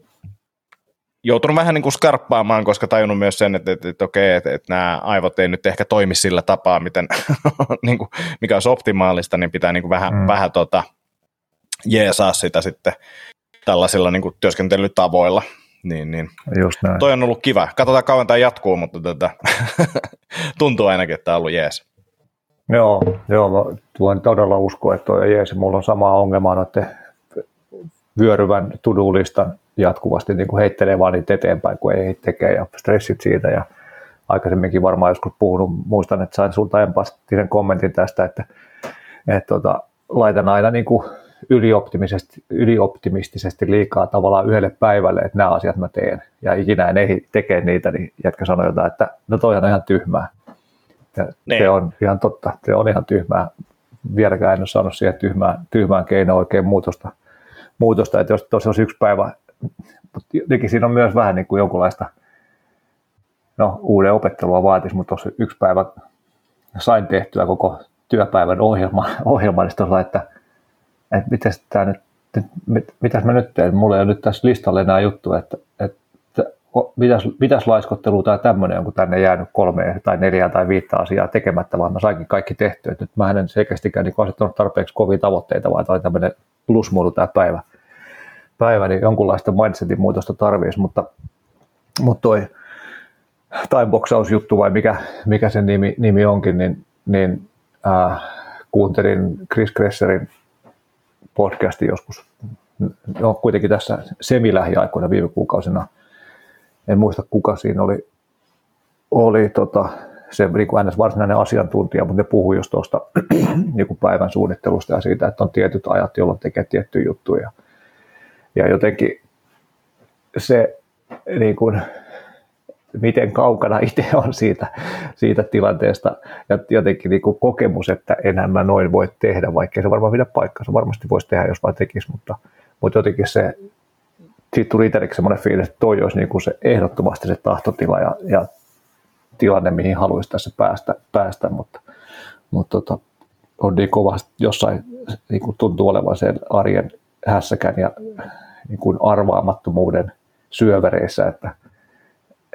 joutunut vähän niin kuin skarppaamaan, koska tajunnut myös sen, että, että, että okei, että, että nämä aivot ei nyt ehkä toimi sillä tapaa, miten, niin kuin, mikä olisi optimaalista, niin pitää niin kuin vähän, mm. vähän tota, jeesaa sitä sitten tällaisilla niin kuin työskentelytavoilla. Niin, niin. Just näin. Toi on ollut kiva. Katsotaan kauan tämä jatkuu, mutta tota, tuntuu ainakin, että tämä on ollut jees. Joo, joo mä voin todella uskoa, että toi jees. Mulla on sama ongelma noiden vyöryvän tudulistan jatkuvasti niin kuin heittelee vaan niitä eteenpäin, kun ei tekee ja stressit siitä ja aikaisemminkin varmaan joskus puhunut, muistan, että sain sulta empastisen kommentin tästä, että, että tota, laitan aina niin kuin ylioptimisesti, ylioptimistisesti liikaa tavallaan yhdelle päivälle, että nämä asiat mä teen, ja ikinä en ehdi tekee niitä, niin jätkä sanoi jotain, että no toi on ihan tyhmää. Ja niin. se on ihan totta, se on ihan tyhmää. Vieläkään en ole saanut siihen tyhmään, tyhmään keinoon oikein muutosta, muutosta, että jos tosiaan olisi yksi päivä, mutta jotenkin siinä on myös vähän niin kuin jonkunlaista, no uuden opettelua vaatisi, mutta tuossa yksi päivä sain tehtyä koko työpäivän ohjelma, ohjelma niin että että mitäs tämä nyt, mit, mitäs mä nyt teen, mulla ei ole nyt tässä listalla enää juttu, että, että mitäs, mitäs laiskottelu tai tämmöinen on, kun tänne jäänyt kolme tai neljää tai viittä asiaa tekemättä, vaan mä sainkin kaikki tehtyä. Että nyt mä en selkeästikään niin asettanut tarpeeksi kovia tavoitteita, vaan tämä tämmöinen plusmuodu tämä päivä. päivä, niin jonkunlaista mindsetin muutosta tarvitsisi, mutta, mutta toi timeboxausjuttu vai mikä, mikä sen nimi, nimi onkin, niin, niin äh, kuuntelin Chris Kresserin podcasti joskus. No, kuitenkin tässä semilähiaikoina viime kuukausina, en muista kuka siinä oli, oli tota, se niin kuin varsinainen asiantuntija, mutta ne puhui just tuosta niin päivän suunnittelusta ja siitä, että on tietyt ajat, jolloin tekee tiettyjä juttuja. Ja jotenkin se, niin kuin, miten kaukana itse on siitä, siitä tilanteesta. Ja jotenkin niin kuin kokemus, että enää mä noin voi tehdä, vaikka se varmaan pidä paikkansa, varmasti voisi tehdä, jos vaan tekisi, mutta, mutta jotenkin se, siitä tuli itsellekin semmoinen fiilis, että toi olisi niin kuin se ehdottomasti se tahtotila ja, ja tilanne, mihin haluaisi tässä päästä, päästä. Mutta, mutta tota, on niin kovasti jossain niin kuin tuntuu olevan sen arjen hässäkän ja niin kuin arvaamattomuuden syövereissä, että,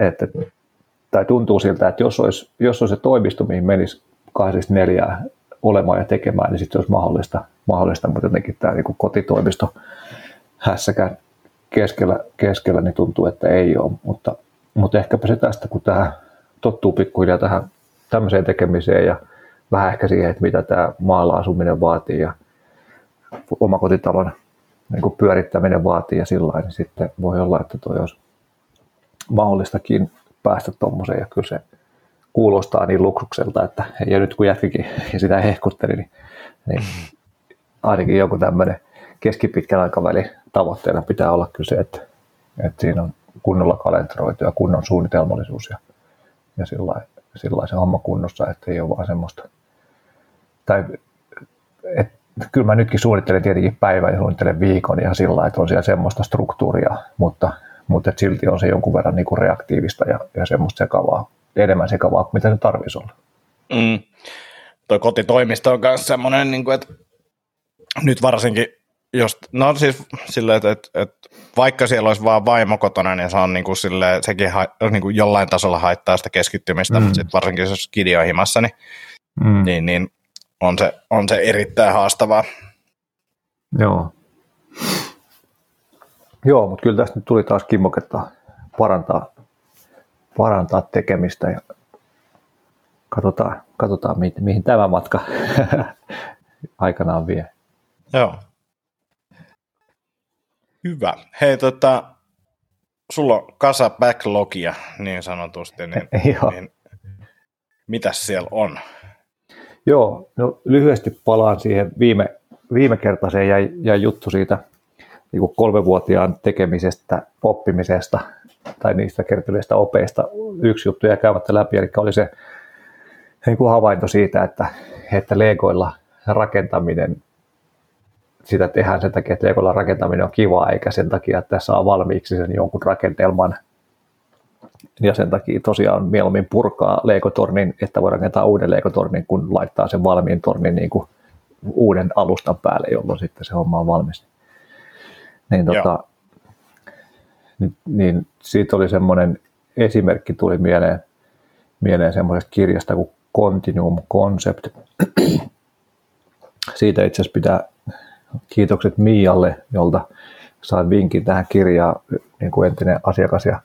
että tai tuntuu siltä, että jos olisi, jos olisi se toimisto, mihin menisi kahdesta neljää olemaan ja tekemään, niin sitten se olisi mahdollista, mahdollista mutta jotenkin tämä niin kotitoimisto hässäkään keskellä, keskellä, niin tuntuu, että ei ole, mutta, mutta ehkäpä se tästä, kun tähän tottuu pikkuhiljaa tähän tämmöiseen tekemiseen ja vähän ehkä siihen, että mitä tämä maalla asuminen vaatii ja omakotitalon niin pyörittäminen vaatii ja sillä niin sitten voi olla, että toi olisi mahdollistakin päästä tuommoiseen ja kyllä se kuulostaa niin luksukselta, että ja nyt kun jätkikin ja sitä hehkutteli, niin, niin ainakin joku tämmöinen keskipitkän aikavälin tavoitteena pitää olla kyllä se, että, että siinä on kunnolla kalenteroitu ja kunnon suunnitelmallisuus ja, ja sillä, se homma kunnossa, että ei ole vaan semmoista. Tai, et, kyllä mä nytkin suunnittelen tietenkin päivän ja suunnittelen viikon ja sillä että on siellä semmoista struktuuria, mutta, mutta silti on se jonkun verran niin kuin reaktiivista ja, ja semmoista sekavaa, enemmän sekavaa kuin mitä se tarvitsisi olla. Mm. Tuo kotitoimisto on myös semmoinen, niin kuin, että nyt varsinkin Just, no siis silleen, että, että, että vaikka siellä olisi vaan vaimo kotona, niin se on niin kuin silleen, sekin ha, niin kuin jollain tasolla haittaa sitä keskittymistä, mm. mutta sitten varsinkin jos kidi on himassa, niin, mm. niin, niin on, se, on se erittäin haastavaa. Joo. Joo, mutta kyllä tästä nyt tuli taas kimmoketta parantaa, parantaa tekemistä ja katsotaan, katsotaan mihin, mihin tämä matka aikanaan vie. Joo. Hyvä. Hei, tota, sulla on kasa backlogia niin sanotusti, niin, niin mitäs siellä on? Joo, no lyhyesti palaan siihen viime, viime kertaiseen jäi, jäi juttu siitä niin kuin kolmevuotiaan tekemisestä, oppimisesta tai niistä kertyneistä opeista. Yksi juttu jäi käymättä läpi, eli oli se niin kuin havainto siitä, että, että Legoilla rakentaminen sitä tehdään sen takia, että Legolla rakentaminen on kivaa, eikä sen takia, että saa valmiiksi sen jonkun rakentelman. Ja sen takia tosiaan mieluummin purkaa Lego-tornin, että voi rakentaa uuden Lego-tornin, kun laittaa sen valmiin tornin niin kuin uuden alustan päälle, jolloin sitten se homma on valmis. Niin, tota, niin, niin siitä oli semmoinen esimerkki tuli mieleen, mieleen semmoisesta kirjasta kuin Continuum Concept. Siitä itse asiassa pitää kiitokset Mialle, jolta sain vinkin tähän kirjaan, niin kuin entinen asiakas ja,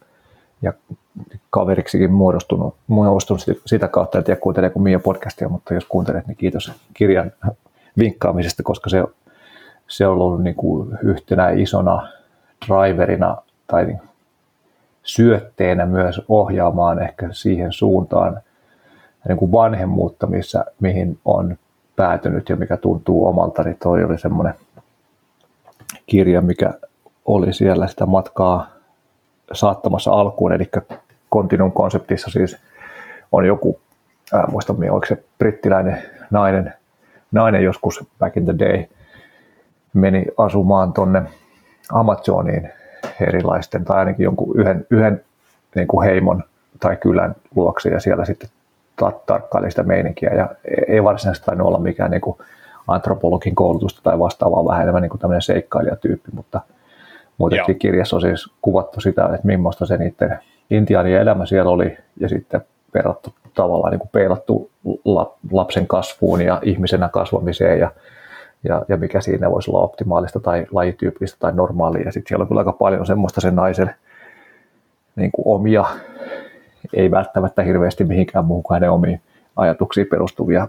ja kaveriksikin muodostunut, muodostunut sitä kautta, että kuuntelee kuin Mia podcastia, mutta jos kuuntelet, niin kiitos kirjan vinkkaamisesta, koska se, se on ollut niin kuin yhtenä isona driverina tai niin syötteenä myös ohjaamaan ehkä siihen suuntaan niin kuin vanhemmuutta, missä, mihin on päätynyt ja mikä tuntuu omalta, niin toi oli semmoinen kirja, mikä oli siellä sitä matkaa saattamassa alkuun, eli Continuum konseptissa siis on joku, ää, muista oliko se brittiläinen nainen, nainen joskus back in the day, meni asumaan tonne Amazoniin erilaisten, tai ainakin jonkun yhden, yhden niin kuin heimon tai kylän luokse, ja siellä sitten tarkkaili sitä meininkiä. Ja ei varsinaisesti tainnut olla mikään niin kuin antropologin koulutusta tai vastaavaa, vähän enemmän niin kuin tämmöinen seikkailijatyyppi, mutta muutenkin kirjassa on siis kuvattu sitä, että millaista se niiden intiaanien elämä siellä oli ja sitten verrattu tavallaan niin kuin peilattu lapsen kasvuun ja ihmisenä kasvamiseen ja, ja, ja mikä siinä voisi olla optimaalista tai lajityypillistä tai normaalia. Ja sitten siellä on kyllä aika paljon semmoista sen naisen niin kuin omia ei välttämättä hirveästi mihinkään muuhun hänen omiin ajatuksiin perustuvia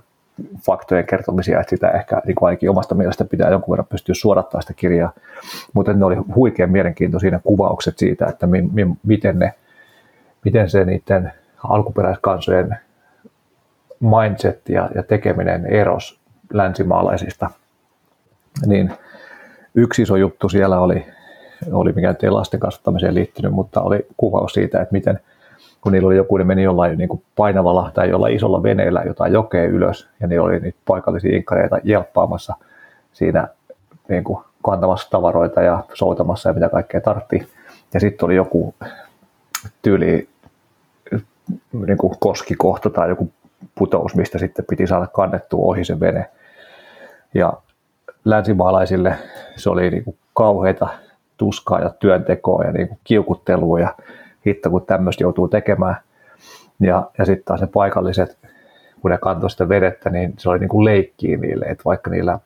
faktojen kertomisia, että sitä ehkä niin kuin ainakin omasta mielestä pitää jonkun verran pystyä suodattaa sitä kirjaa. Mutta ne oli huikean mielenkiintoisia ne kuvaukset siitä, että mi, mi, miten, ne, miten se niiden alkuperäiskansojen mindset ja, ja tekeminen eros länsimaalaisista. Niin yksi iso juttu siellä oli, oli mikä ei lasten kasvattamiseen liittynyt, mutta oli kuvaus siitä, että miten – kun niillä oli joku, ne meni jollain niin kuin painavalla tai jollain isolla veneellä jotain jokea ylös, ja ne oli niitä paikallisia inkkareita jelppaamassa siinä niin kuin kantamassa tavaroita ja soutamassa ja mitä kaikkea tartti. Ja sitten oli joku tyyli niin kuin koskikohta tai joku putous, mistä sitten piti saada kannettua ohi se vene. Ja länsimaalaisille se oli niin kuin kauheita tuskaa ja työntekoa ja niin kuin kiukuttelua ja hitto, kun tämmöistä joutuu tekemään. Ja, ja sitten taas ne paikalliset, kun ne kantoi sitä vedettä, niin se oli niin kuin leikkiä niille, että vaikka niillä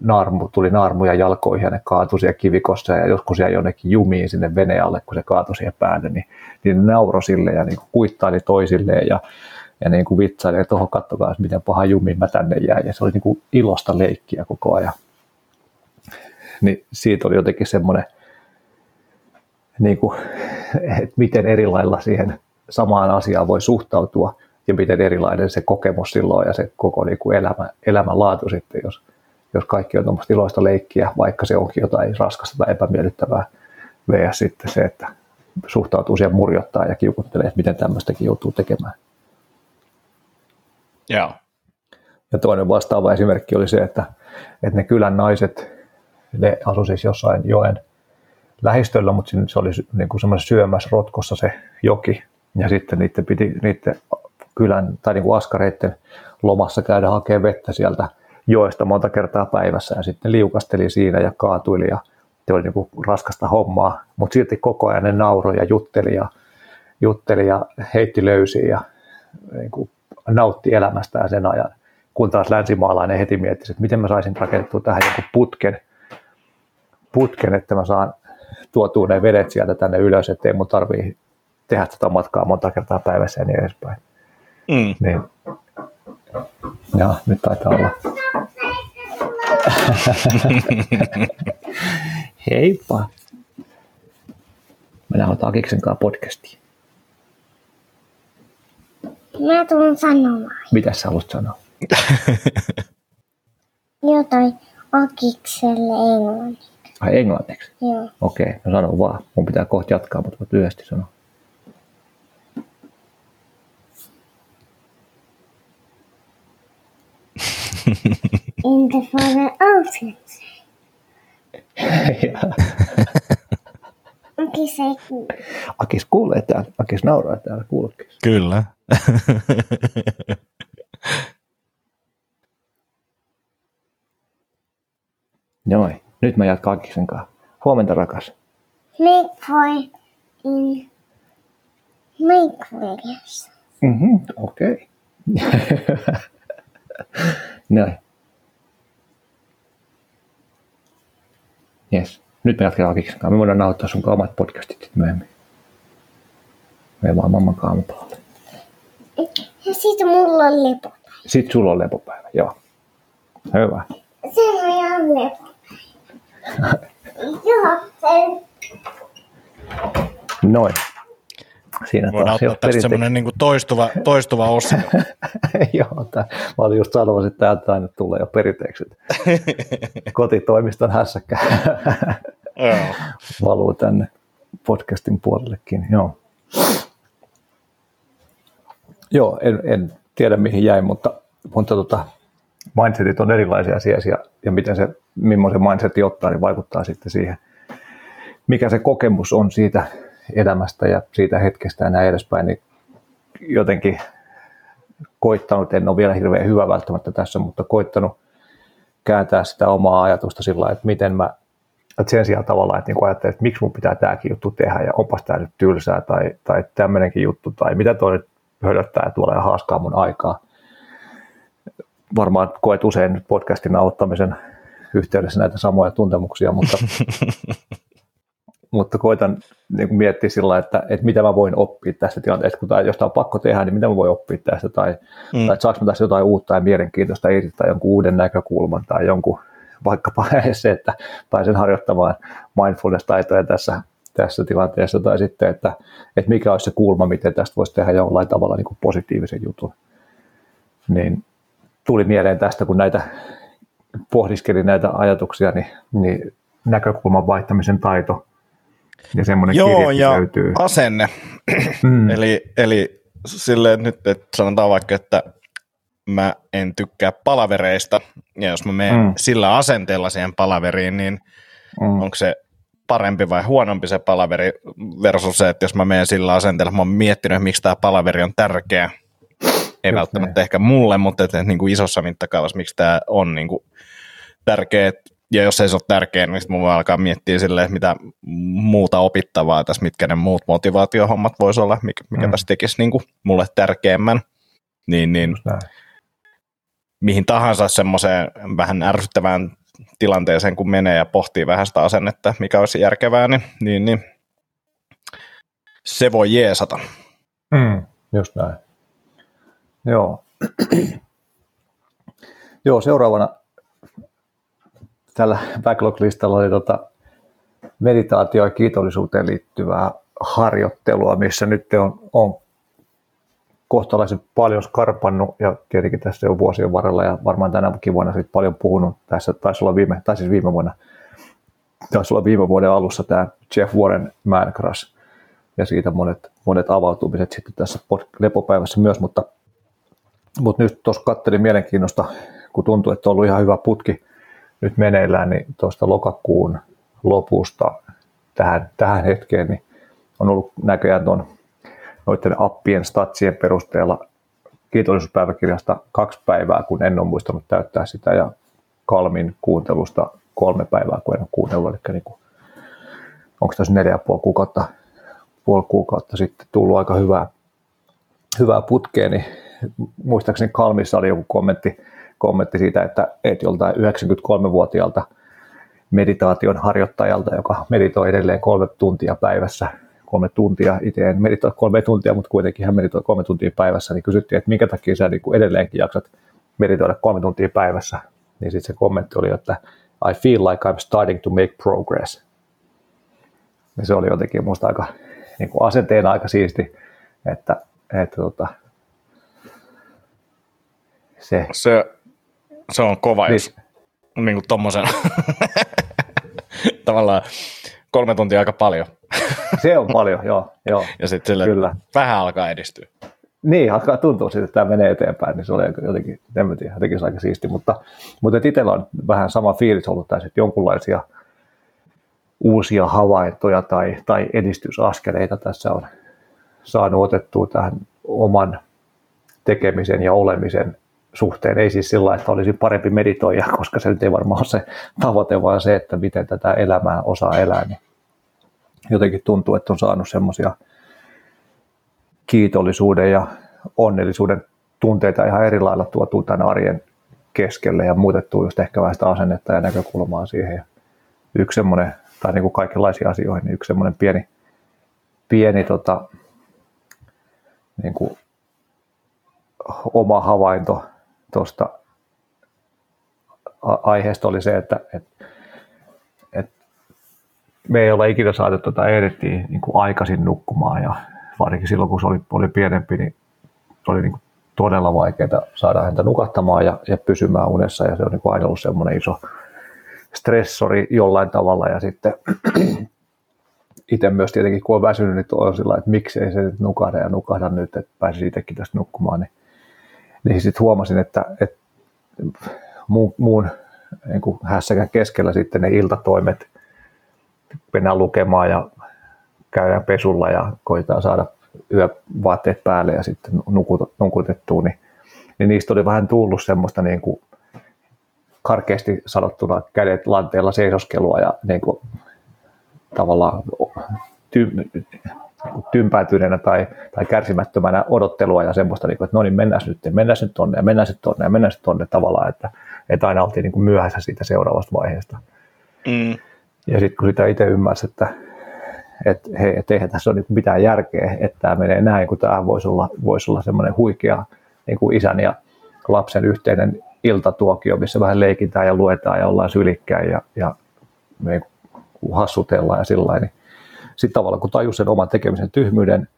naarmu, tuli naarmuja jalkoihin ja ne kaatui siellä kivikossa ja joskus jäi jonnekin jumiin sinne veneen alle, kun se kaatui siihen päälle, niin, niin ne nauroi sille ja niin kuin kuittaili toisilleen ja, ja niin kuin vitsaili, että tuohon miten paha jumi mä tänne jäin. Ja se oli niin kuin ilosta leikkiä koko ajan. Niin siitä oli jotenkin semmoinen niin kuin, että miten eri lailla siihen samaan asiaan voi suhtautua ja miten erilainen se kokemus silloin ja se koko niin kuin elämä, elämänlaatu sitten, jos, jos kaikki on tuommoista iloista leikkiä, vaikka se onkin jotain raskasta tai epämiellyttävää, vs. sitten se, että suhtautuu siihen murjottaa ja kiukuttelee, että miten tämmöistäkin joutuu tekemään. Joo. Ja toinen vastaava esimerkki oli se, että, että ne kylän naiset, ne asuivat siis jossain joen lähistöllä, mutta se oli niin kuin semmoisessa syömässä rotkossa se joki. Ja sitten niiden piti niiden kylän tai niin kuin askareiden lomassa käydä hakemaan vettä sieltä joesta monta kertaa päivässä ja sitten liukasteli siinä ja kaatuili ja se oli niin kuin raskasta hommaa, mutta silti koko ajan ne nauroi ja jutteli ja, jutteli ja heitti löysiä ja niin kuin nautti elämästään sen ajan. Kun taas länsimaalainen heti miettisi, että miten mä saisin rakennettua tähän joku putken, putken, että mä saan tuotuu ne vedet sieltä tänne ylös, ettei mun tarvii tehdä tätä matkaa monta kertaa päivässä ja niin edespäin. Mm. Niin. Ja nyt taitaa olla. Heippa. Mä otan Akiksen kanssa podcastiin. Mä tulen sanomaan. Mitä sä haluat sanoa? Jotain Akikselle englanniksi. Ai englanniksi? Joo. Okei, okay, no sano vaan. Mun pitää kohta jatkaa, mutta voit lyhyesti sanoa. In the father oceans. Akis ei kuule. Akis kuulee täällä. Akis nauraa täällä kuulokkeessa. Kyllä. Noin. Nyt mä jatkan Akiksen kanssa. Huomenta rakas. Make videos. Mhm, okei. Okay. Näin. Yes. Nyt me jatketaan Akiksen kanssa. Me voidaan nauhoittaa sun omat podcastit myöhemmin. Me vaan mamman kaamupalalle. Ja sitten mulla on lepopäivä. Sitten sulla on lepopäivä, joo. Hyvä. Se on ihan lepopäivä. Noin. Siinä Voidaan ottaa tästä semmoinen niin toistuva, toistuva osa. Joo, tää, mä olin just sanomassa, että täältä aina tulee jo perinteeksi. Kotitoimiston hässäkkä Joo. valuu tänne podcastin puolellekin. Joo, Joo en, en tiedä mihin jäin, mutta, mutta tota, mindsetit on erilaisia asiassa ja, ja miten se, millaisen mindsetin ottaa, niin vaikuttaa sitten siihen, mikä se kokemus on siitä elämästä ja siitä hetkestä ja näin edespäin, niin jotenkin koittanut, en ole vielä hirveän hyvä välttämättä tässä, mutta koittanut kääntää sitä omaa ajatusta sillä että miten mä, että sen sijaan tavallaan, että niin ajattelin, että miksi mun pitää tämäkin juttu tehdä ja onpas tämä nyt tylsää tai, tai tämmöinenkin juttu tai mitä toi nyt hödöttää tuolla ja haaskaa mun aikaa. Varmaan koet usein podcastin aloittamisen yhteydessä näitä samoja tuntemuksia, mutta mutta koitan niin kuin miettiä sillä että, että mitä mä voin oppia tästä tilanteesta, kun tämä, jos tämä on pakko tehdä, niin mitä mä voin oppia tästä, tai, mm. tai saanko mä tästä jotain uutta ja mielenkiintoista irti, tai jonkun uuden näkökulman, tai jonkun vaikkapa se, että pääsen harjoittamaan mindfulness-taitoja tässä, tässä tilanteessa, tai sitten, että, että mikä olisi se kulma, miten tästä voisi tehdä jollain tavalla niin kuin positiivisen jutun. Niin tuli mieleen tästä, kun näitä pohdiskelin näitä ajatuksia, niin, niin näkökulman vaihtamisen taito ja semmoinen Joo, ja löytyy. asenne. Mm. eli, eli silleen nyt, että sanotaan vaikka, että mä en tykkää palavereista, ja jos mä menen mm. sillä asenteella siihen palaveriin, niin mm. onko se parempi vai huonompi se palaveri versus se, että jos mä menen sillä asenteella, mä oon miettinyt, miksi tämä palaveri on tärkeä, ei Just välttämättä niin. ehkä mulle, mutta että, että niin kuin isossa mittakaavassa, miksi tämä on niin kuin tärkeä, ja jos ei se ole tärkeä, niin sitten mun voi alkaa miettiä sille, mitä muuta opittavaa tässä, mitkä ne muut motivaatiohommat voisi olla, mikä, mikä mm. tässä tekisi niin kuin mulle tärkeämmän. Niin, niin mihin tahansa semmoiseen vähän ärsyttävään tilanteeseen, kun menee ja pohtii vähän sitä asennetta, mikä olisi järkevää, niin, niin, niin se voi jeesata. Mm, just näin. Joo. Joo, seuraavana tällä backlog-listalla oli tota meditaatio- ja kiitollisuuteen liittyvää harjoittelua, missä nyt on, on kohtalaisen paljon skarpannut ja tietenkin tässä on vuosien varrella ja varmaan tänäkin vuonna sit paljon puhunut. Tässä taisi olla viime, tai siis viime vuonna, taisi olla viime vuoden alussa tämä Jeff Warren Man ja siitä monet, monet avautumiset sitten tässä lepopäivässä myös, mutta, mutta nyt tuossa katselin mielenkiinnosta, kun tuntuu, että on ollut ihan hyvä putki nyt meneillään, niin tuosta lokakuun lopusta tähän, tähän hetkeen, niin on ollut näköjään tuon noiden appien statsien perusteella kiitollisuuspäiväkirjasta kaksi päivää, kun en ole muistanut täyttää sitä, ja Kalmin kuuntelusta kolme päivää, kun en ole kuunnellut, eli niin kuin, onko tässä neljä ja puoli kuukautta, puoli kuukautta sitten tullut aika hyvää, hyvää putkea, niin muistaakseni Kalmissa oli joku kommentti, kommentti siitä, että, että joltain 93-vuotiaalta meditaation harjoittajalta, joka meditoi edelleen kolme tuntia päivässä, kolme tuntia, itse en meditoi kolme tuntia, mutta kuitenkin hän meditoi kolme tuntia päivässä, niin kysyttiin, että minkä takia sä niin kuin edelleenkin jaksat meditoida kolme tuntia päivässä, niin sitten se kommentti oli, että I feel like I'm starting to make progress. Ja se oli jotenkin musta aika niin asenteena aika siisti, että, että tota, se, se, se on kova, niin. jos niin kuin tommosen tavallaan kolme tuntia aika paljon. se on paljon, joo. joo ja sitten sille Kyllä. vähän alkaa edistyä. Niin, alkaa tuntua siitä, että tämä menee eteenpäin, niin se oli jotenkin, en tiedä, jotenkin aika siisti, mutta, mutta itsellä on vähän sama fiilis ollut tässä, että jonkunlaisia uusia havaintoja tai, tai edistysaskeleita tässä on saanut otettua tähän oman tekemisen ja olemisen suhteen. Ei siis sillä että olisi parempi meditoija, koska se nyt ei varmaan ole se tavoite, vaan se, että miten tätä elämää osaa elää. Niin jotenkin tuntuu, että on saanut semmoisia kiitollisuuden ja onnellisuuden tunteita ihan eri lailla tuotua tämän arjen keskelle ja muutettua just ehkä vähän sitä asennetta ja näkökulmaa siihen. Ja yksi semmoinen, tai niin kuin kaikenlaisia asioihin, niin yksi semmoinen pieni, pieni tota, niin kuin oma havainto tuosta aiheesta oli se, että, että, että me ei ole ikinä saatu tuota niin aikaisin nukkumaan ja varsinkin silloin, kun se oli, oli pienempi, niin oli niin kuin todella vaikeaa saada häntä nukahtamaan ja, ja pysymään unessa ja se on niin kuin aina ollut semmoinen iso stressori jollain tavalla ja sitten itse myös tietenkin, kun on väsynyt, niin on sillä että miksei se nyt nukahda ja nukahda nyt, että pääsi itsekin tästä nukkumaan, niin niin sitten huomasin, että, että muun, muun niin kuin hässäkän keskellä sitten ne iltatoimet mennään lukemaan ja käydään pesulla ja koitetaan saada yövaatteet päälle ja sitten nukutettua, niin, niin niistä oli vähän tullut semmoista niin kuin karkeasti sanottuna kädet lanteella seisoskelua ja niin kuin, tavallaan tympäytyneenä tai, tai kärsimättömänä odottelua ja semmoista, niin kuin, että no niin, mennään nyt, mennään nyt tonne ja mennään nyt tonne ja mennään nyt tonne tavallaan, että, että aina oltiin niin kuin myöhässä siitä seuraavasta vaiheesta. Mm. Ja sitten kun sitä itse ymmärsi, että, että hei, et eihän tässä ole niin mitään järkeä, että tämä menee näin, kun tämä voisi olla, voisi olla semmoinen huikea niin kuin isän ja lapsen yhteinen iltatuokio, missä vähän leikitään ja luetaan ja ollaan sylikkäin ja, ja me hassutellaan ja sillä niin sitten tavallaan kun tajus sen oman tekemisen tyhmyyden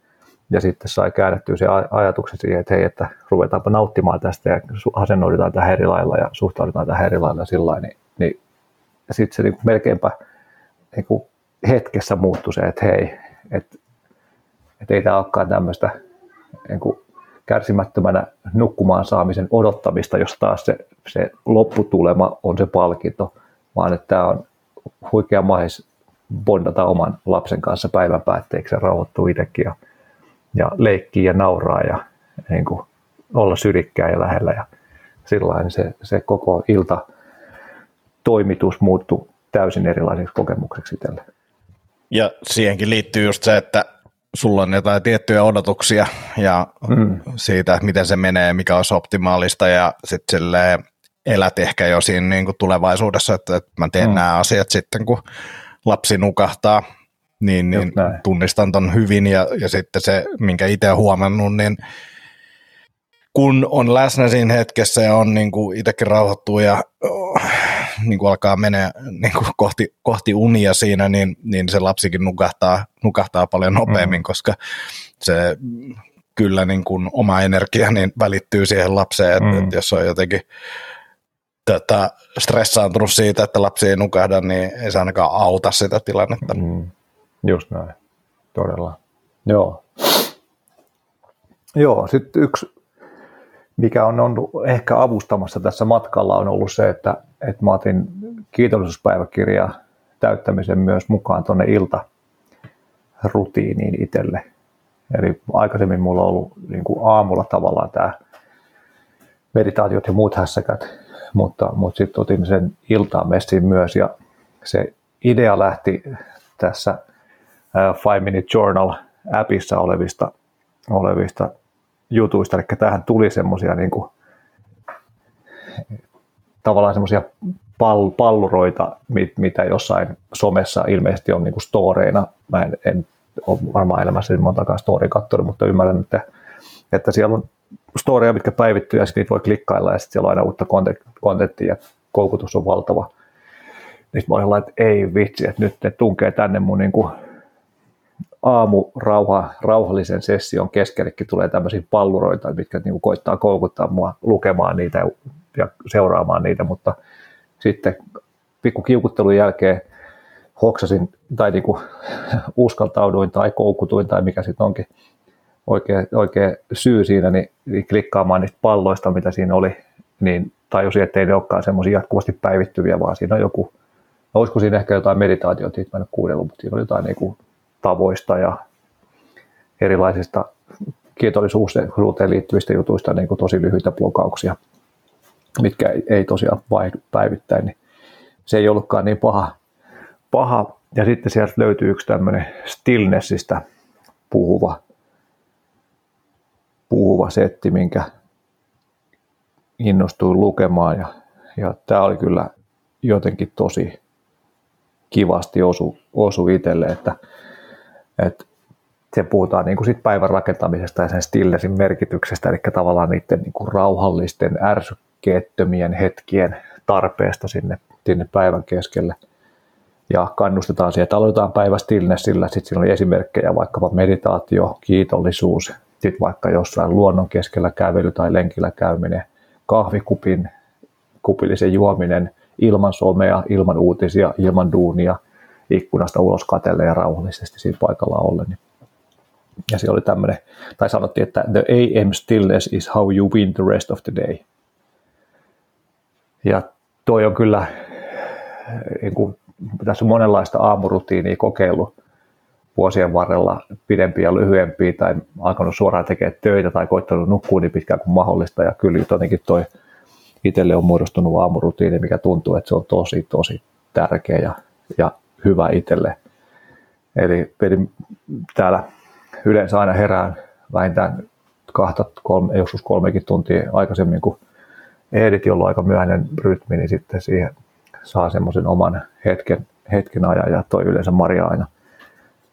ja sitten sai käännettyä se ajatuksen siihen, että hei, että ruvetaanpa nauttimaan tästä ja asennoidutaan tähän eri lailla ja suhtaudutaan tähän eri lailla sillä niin, niin sitten se niin melkeinpä niin kuin hetkessä muuttui se, että hei, että, että ei tämä olekaan tämmöistä niin kuin kärsimättömänä nukkumaan saamisen odottamista, jos taas se, se lopputulema on se palkinto, vaan että tämä on huikea mahis bondata oman lapsen kanssa päivän päätteeksi ja rauhoittua itsekin ja, ja leikkiä ja nauraa ja niin kuin, olla syrikkää ja lähellä ja sillä niin se, se koko ilta toimitus muuttui täysin erilaiseksi kokemukseksi tälle. Ja siihenkin liittyy just se, että sulla on jotain tiettyjä odotuksia ja mm. siitä, miten se menee, mikä olisi optimaalista ja sitten elät ehkä jo siinä niin kuin tulevaisuudessa, että, että mä teen mm. nämä asiat sitten, kun lapsi nukahtaa, niin, niin tunnistan ton hyvin ja, ja sitten se, minkä itse huomannut, niin kun on läsnä siinä hetkessä ja on niin kuin itsekin rauhoittuu ja oh, niin kuin alkaa mennä niin kuin kohti, kohti unia siinä, niin, niin se lapsikin nukahtaa, nukahtaa paljon nopeammin, mm. koska se kyllä niin kuin oma energia niin välittyy siihen lapseen, että, mm. että jos on jotenkin tota, stressaantunut siitä, että lapsi ei nukahda, niin ei se ainakaan auta sitä tilannetta. Mm. Just näin, todella. Joo. Joo, sitten yksi, mikä on ollut ehkä avustamassa tässä matkalla, on ollut se, että, että mä otin kiitollisuuspäiväkirjaa täyttämisen myös mukaan tuonne ilta rutiiniin itselle. Eli aikaisemmin mulla on ollut niin kuin aamulla tavallaan tämä meditaatiot ja muut hässäkät, mutta, mutta sitten otin sen iltaan messiin myös ja se idea lähti tässä Five Minute Journal appissa olevista, olevista jutuista, eli tähän tuli semmoisia niin tavallaan semmoisia pall, palluroita, mit, mitä jossain somessa ilmeisesti on niin kuin storeina. Mä en, en ole varmaan elämässä montakaan story kattonut, mutta ymmärrän, että, että siellä on storeja, mitkä päivittyy ja sitten niitä voi klikkailla ja sitten siellä on aina uutta kontenttia ja koukutus on valtava. Niin mä olin että ei vitsi, että nyt ne tunkee tänne mun niin kuin aamu rauha, rauhallisen session keskellekin tulee tämmöisiä palluroita, mitkä niin kuin koittaa koukuttaa mua lukemaan niitä ja seuraamaan niitä, mutta sitten pikku kiukuttelun jälkeen hoksasin tai niin kuin uskaltauduin tai koukutuin tai mikä sitten onkin oikea, oikea syy siinä, niin, niin klikkaamaan niistä palloista, mitä siinä oli, niin tajusin, että ei ne olekaan semmoisia jatkuvasti päivittyviä, vaan siinä on joku, no olisiko siinä ehkä jotain meditaatiota, siitä mä en kuunnellut, mutta siinä on jotain niin kuin tavoista ja erilaisista kiitollisuuteen liittyvistä jutuista niin kuin tosi lyhyitä blokauksia, mitkä ei, ei tosiaan vaihdu päivittäin, niin se ei ollutkaan niin paha. paha. Ja sitten sieltä löytyy yksi tämmöinen stillnessistä puhuva puhuva setti, minkä innostuin lukemaan ja, ja tämä oli kyllä jotenkin tosi kivasti osu, osu itselle, että, että se puhutaan niin kuin sit päivän rakentamisesta ja sen stillesin merkityksestä, eli tavallaan niiden niin kuin rauhallisten, ärsykkeettömien hetkien tarpeesta sinne, sinne päivän keskelle. Ja kannustetaan siihen, että aloitetaan päivä stillnessillä, sitten siinä oli esimerkkejä, vaikkapa meditaatio, kiitollisuus, sitten vaikka jossain luonnon keskellä kävely tai lenkillä käyminen, kahvikupin kupillisen juominen ilman somea, ilman uutisia, ilman duunia, ikkunasta ulos katelle ja rauhallisesti siinä paikalla ollen. Ja se oli tämmöinen, tai sanottiin, että the AM stillness is how you win the rest of the day. Ja toi on kyllä, niin kuin, tässä on monenlaista aamurutiinia kokeillut, vuosien varrella pidempiä ja lyhyempiä tai alkanut suoraan tekemään töitä tai koittanut nukkua niin pitkään kuin mahdollista ja kyllä jotenkin toi itselle on muodostunut aamurutiini, mikä tuntuu, että se on tosi tosi tärkeä ja, ja hyvä itselle. Eli, eli täällä yleensä aina herään vähintään kahta, kolme, joskus kolmekin tuntia aikaisemmin kuin ehdit, jolloin aika myöhäinen rytmi, niin sitten siihen saa semmoisen oman hetken, hetken ajan ja toi yleensä Maria aina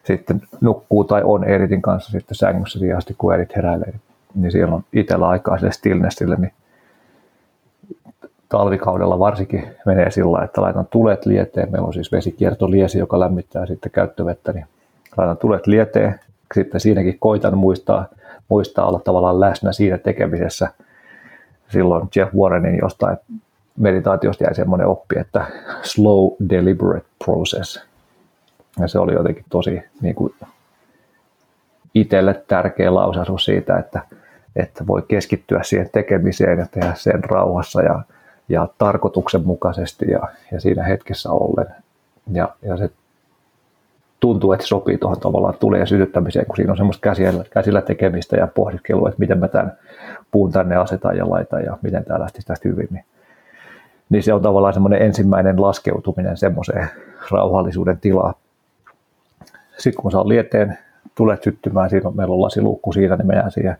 sitten nukkuu tai on Eritin kanssa sitten sängyssä siihen asti, kun Erit heräilee. Niin siellä on itsellä aikaa sille stillnessille, niin talvikaudella varsinkin menee sillä että laitan tulet lieteen. Meillä on siis vesikiertoliesi, joka lämmittää sitten käyttövettä, niin laitan tulet lieteen. Sitten siinäkin koitan muistaa, muistaa olla tavallaan läsnä siinä tekemisessä. Silloin Jeff Warrenin jostain meditaatiosta jäi semmoinen oppi, että slow deliberate process. Ja se oli jotenkin tosi niin kuin itselle tärkeä lausasu siitä, että, että voi keskittyä siihen tekemiseen ja tehdä sen rauhassa ja, ja tarkoituksenmukaisesti ja, ja siinä hetkessä ollen. Ja, ja se tuntuu, että sopii tuohon tavallaan tulee sytyttämiseen, kun siinä on semmoista käsillä, käsillä tekemistä ja pohdiskelua, että miten mä tämän puun tänne asetan ja laitan ja miten tämä lähtisi tästä hyvin. Niin, niin se on tavallaan semmoinen ensimmäinen laskeutuminen semmoiseen rauhallisuuden tilaan. Sitten kun saa lieteen tulet syttymään, siinä on, meillä on lasiluukku siinä, niin mennään siihen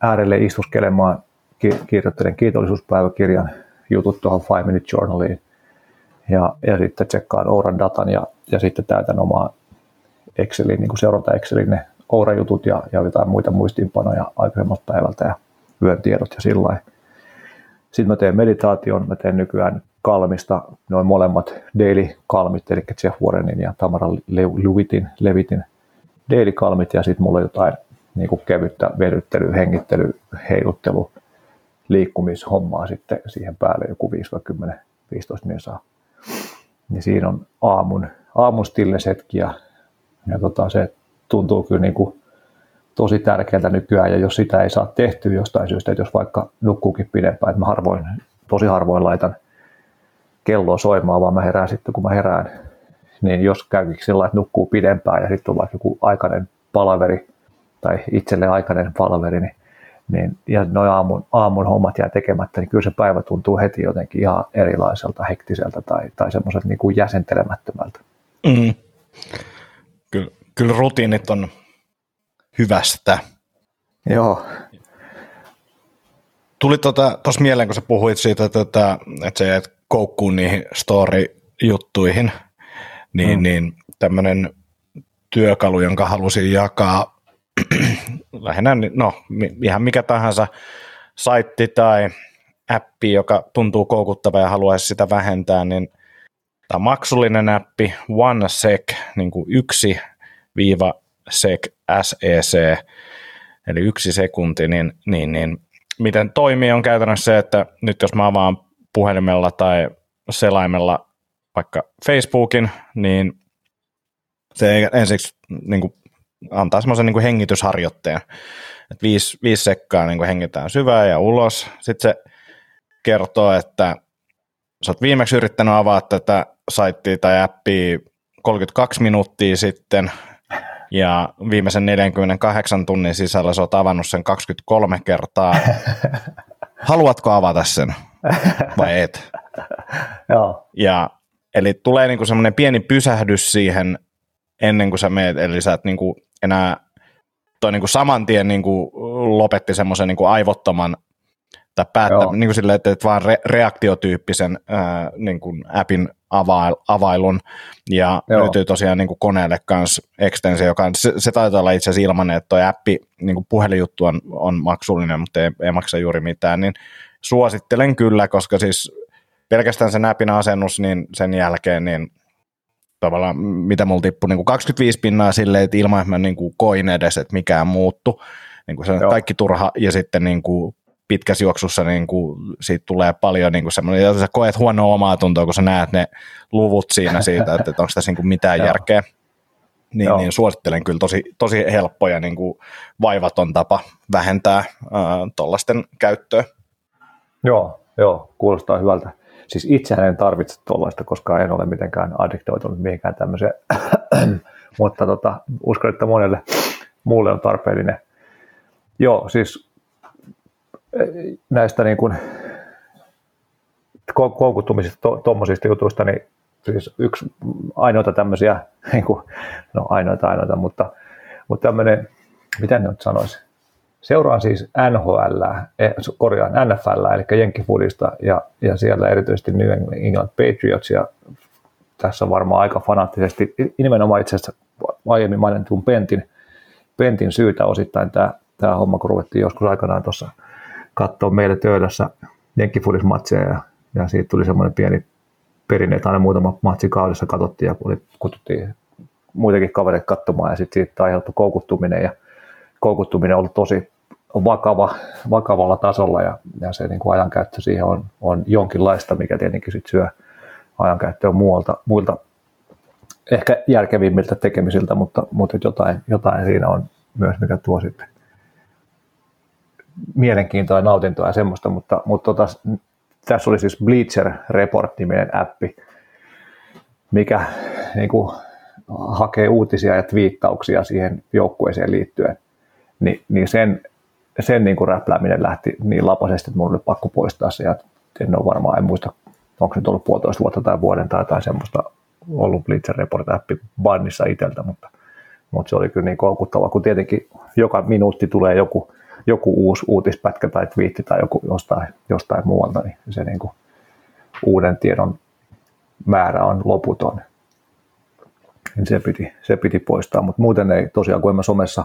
äärelle istuskelemaan, kirjoittelen kiitollisuuspäiväkirjan jutut tuohon Five Minute Journaliin. Ja, ja sitten tsekkaan Ouran datan ja, ja sitten täytän omaa Excelin, niin kuin seuranta Excelin ne Oura-jutut ja, ja jotain muita muistiinpanoja aikaisemmalta päivältä ja yön tiedot ja sillä Sitten mä teen meditaation, mä teen nykyään kalmista, noin molemmat daily kalmit, eli Jeff Warrenin ja Tamara Levitin, Levitin daily kalmit ja sitten mulla on jotain niin kuin kevyttä vedyttely, hengittely, heiluttelu, liikkumishommaa sitten siihen päälle joku 5-10, 15 minuuttia niin siinä on aamun, aamun hetki ja, ja tota, se tuntuu kyllä niin kuin tosi tärkeältä nykyään ja jos sitä ei saa tehtyä jostain syystä, että jos vaikka nukkuukin pidempään, että mä harvoin, tosi harvoin laitan kelloa soimaan, vaan mä herään sitten kun mä herään, niin jos käykin sillä että nukkuu pidempään ja sitten on vaikka joku aikainen palaveri tai itselle aikainen palaveri, niin niin, ja noin aamun, aamun hommat jää tekemättä, niin kyllä se päivä tuntuu heti jotenkin ihan erilaiselta, hektiseltä tai, tai semmoiselta niin kuin jäsentelemättömältä. Mm. Kyllä, kyllä rutiinit on hyvästä. Joo. Tuli tuossa tota, mieleen, kun sä puhuit siitä, että, tota, että sä jäät koukkuun niihin story-juttuihin, niin, mm. niin tämmöinen työkalu, jonka halusin jakaa lähinnä no, ihan mikä tahansa saitti tai appi, joka tuntuu koukuttava ja haluaisi sitä vähentää, niin tämä maksullinen appi OneSec, niin kuin yksi viiva sec, SEC, eli yksi sekunti, niin, niin, niin miten toimii on käytännössä se, että nyt jos mä avaan puhelimella tai selaimella vaikka Facebookin, niin se ensiksi niin kuin antaa semmoisen niin hengitysharjoitteen, että viisi, viisi sekkaa niin kuin hengitään syvään ja ulos. Sitten se kertoo, että sä oot viimeksi yrittänyt avata tätä saittia tai appia 32 minuuttia sitten, ja viimeisen 48 tunnin sisällä sä oot avannut sen 23 kertaa. Haluatko avata sen vai et? Joo. Ja, eli tulee niinku semmoinen pieni pysähdys siihen ennen kuin sä meet, eli sä et niinku enää toi niin kuin saman tien niin kuin lopetti semmoisen niin kuin aivottoman tai päättä, niin kuin sille, että, että vaan re, reaktiotyyppisen ää, niin kuin appin avail, availun ja Joo. löytyy tosiaan niin kuin koneelle kanssa extensio, joka se, se taitaa olla itse asiassa ilmanen, että toi appi, niin kuin puhelinjuttu on, on maksullinen, mutta ei, ei maksa juuri mitään, niin suosittelen kyllä, koska siis pelkästään sen appin asennus, niin sen jälkeen niin tavallaan, mitä mulla tippui, niin kuin 25 pinnaa silleen, että ilman, että mä niin kuin koin edes, että mikään muuttu. Niin kuin se on kaikki turha ja sitten niin kuin pitkässä juoksussa niin kuin siitä tulee paljon niin kuin semmoinen, ja sä koet huonoa omaa tuntoa, kun sä näet ne luvut siinä siitä, että, että onko tässä niin kuin mitään järkeä. Niin, niin suosittelen kyllä tosi, tosi helppo ja niin kuin vaivaton tapa vähentää tuollaisten käyttöä. Joo, joo, kuulostaa hyvältä siis itsehän en tarvitse tuollaista, koska en ole mitenkään addiktoitunut mihinkään tämmöiseen, mutta tota, uskon, että monelle muulle on tarpeellinen. Joo, siis näistä niin kuin koukuttumisista, tuommoisista jutuista, niin siis yksi ainoita tämmöisiä, niin kuin, no ainoita ainoita, mutta, mutta tämmöinen, miten nyt sanoisi, Seuraan siis NHL, eh, korjaan NFL, eli Jenkkifudista, ja, ja siellä erityisesti New England Patriots, ja tässä varmaan aika fanaattisesti, nimenomaan itse asiassa aiemmin mainitun Pentin, Pentin syytä osittain tämä, tämä homma, kun ruvettiin joskus aikanaan tuossa katsoa meille töydässä jenkkifudismatseja ja, ja siitä tuli semmoinen pieni perinne, että aina muutama matsi kaudessa katsottiin ja oli, kutsuttiin muitakin kavereita katsomaan ja sitten siitä aiheutui koukuttuminen ja koukuttuminen on ollut tosi vakava, vakavalla tasolla ja, ja se niin kuin ajankäyttö siihen on, on jonkinlaista, mikä tietenkin sit syö ajankäyttöä muualta, muilta ehkä järkevimmiltä tekemisiltä, mutta, mutta jotain, jotain siinä on myös, mikä tuo sitten mielenkiintoa ja nautintoa ja semmoista, mutta, mutta tota, tässä oli siis Bleacher Report-niminen appi, mikä niin kuin, hakee uutisia ja twiittauksia siihen joukkueeseen liittyen, Ni, niin sen, sen niin kuin räplääminen lähti niin lapasesti, että minulla oli pakko poistaa se, ja en ole varmaan, en muista, onko se nyt ollut puolitoista vuotta tai vuoden tai jotain semmoista ollut Bleacher Report-appi bannissa itseltä, mutta, mutta se oli kyllä niin koukuttava, kun tietenkin joka minuutti tulee joku, joku uusi uutispätkä tai twiitti tai joku jostain, jostain muualta, niin se niin kuin uuden tiedon määrä on loputon. Niin se piti, se piti poistaa, mutta muuten ei tosiaan, kun en mä somessa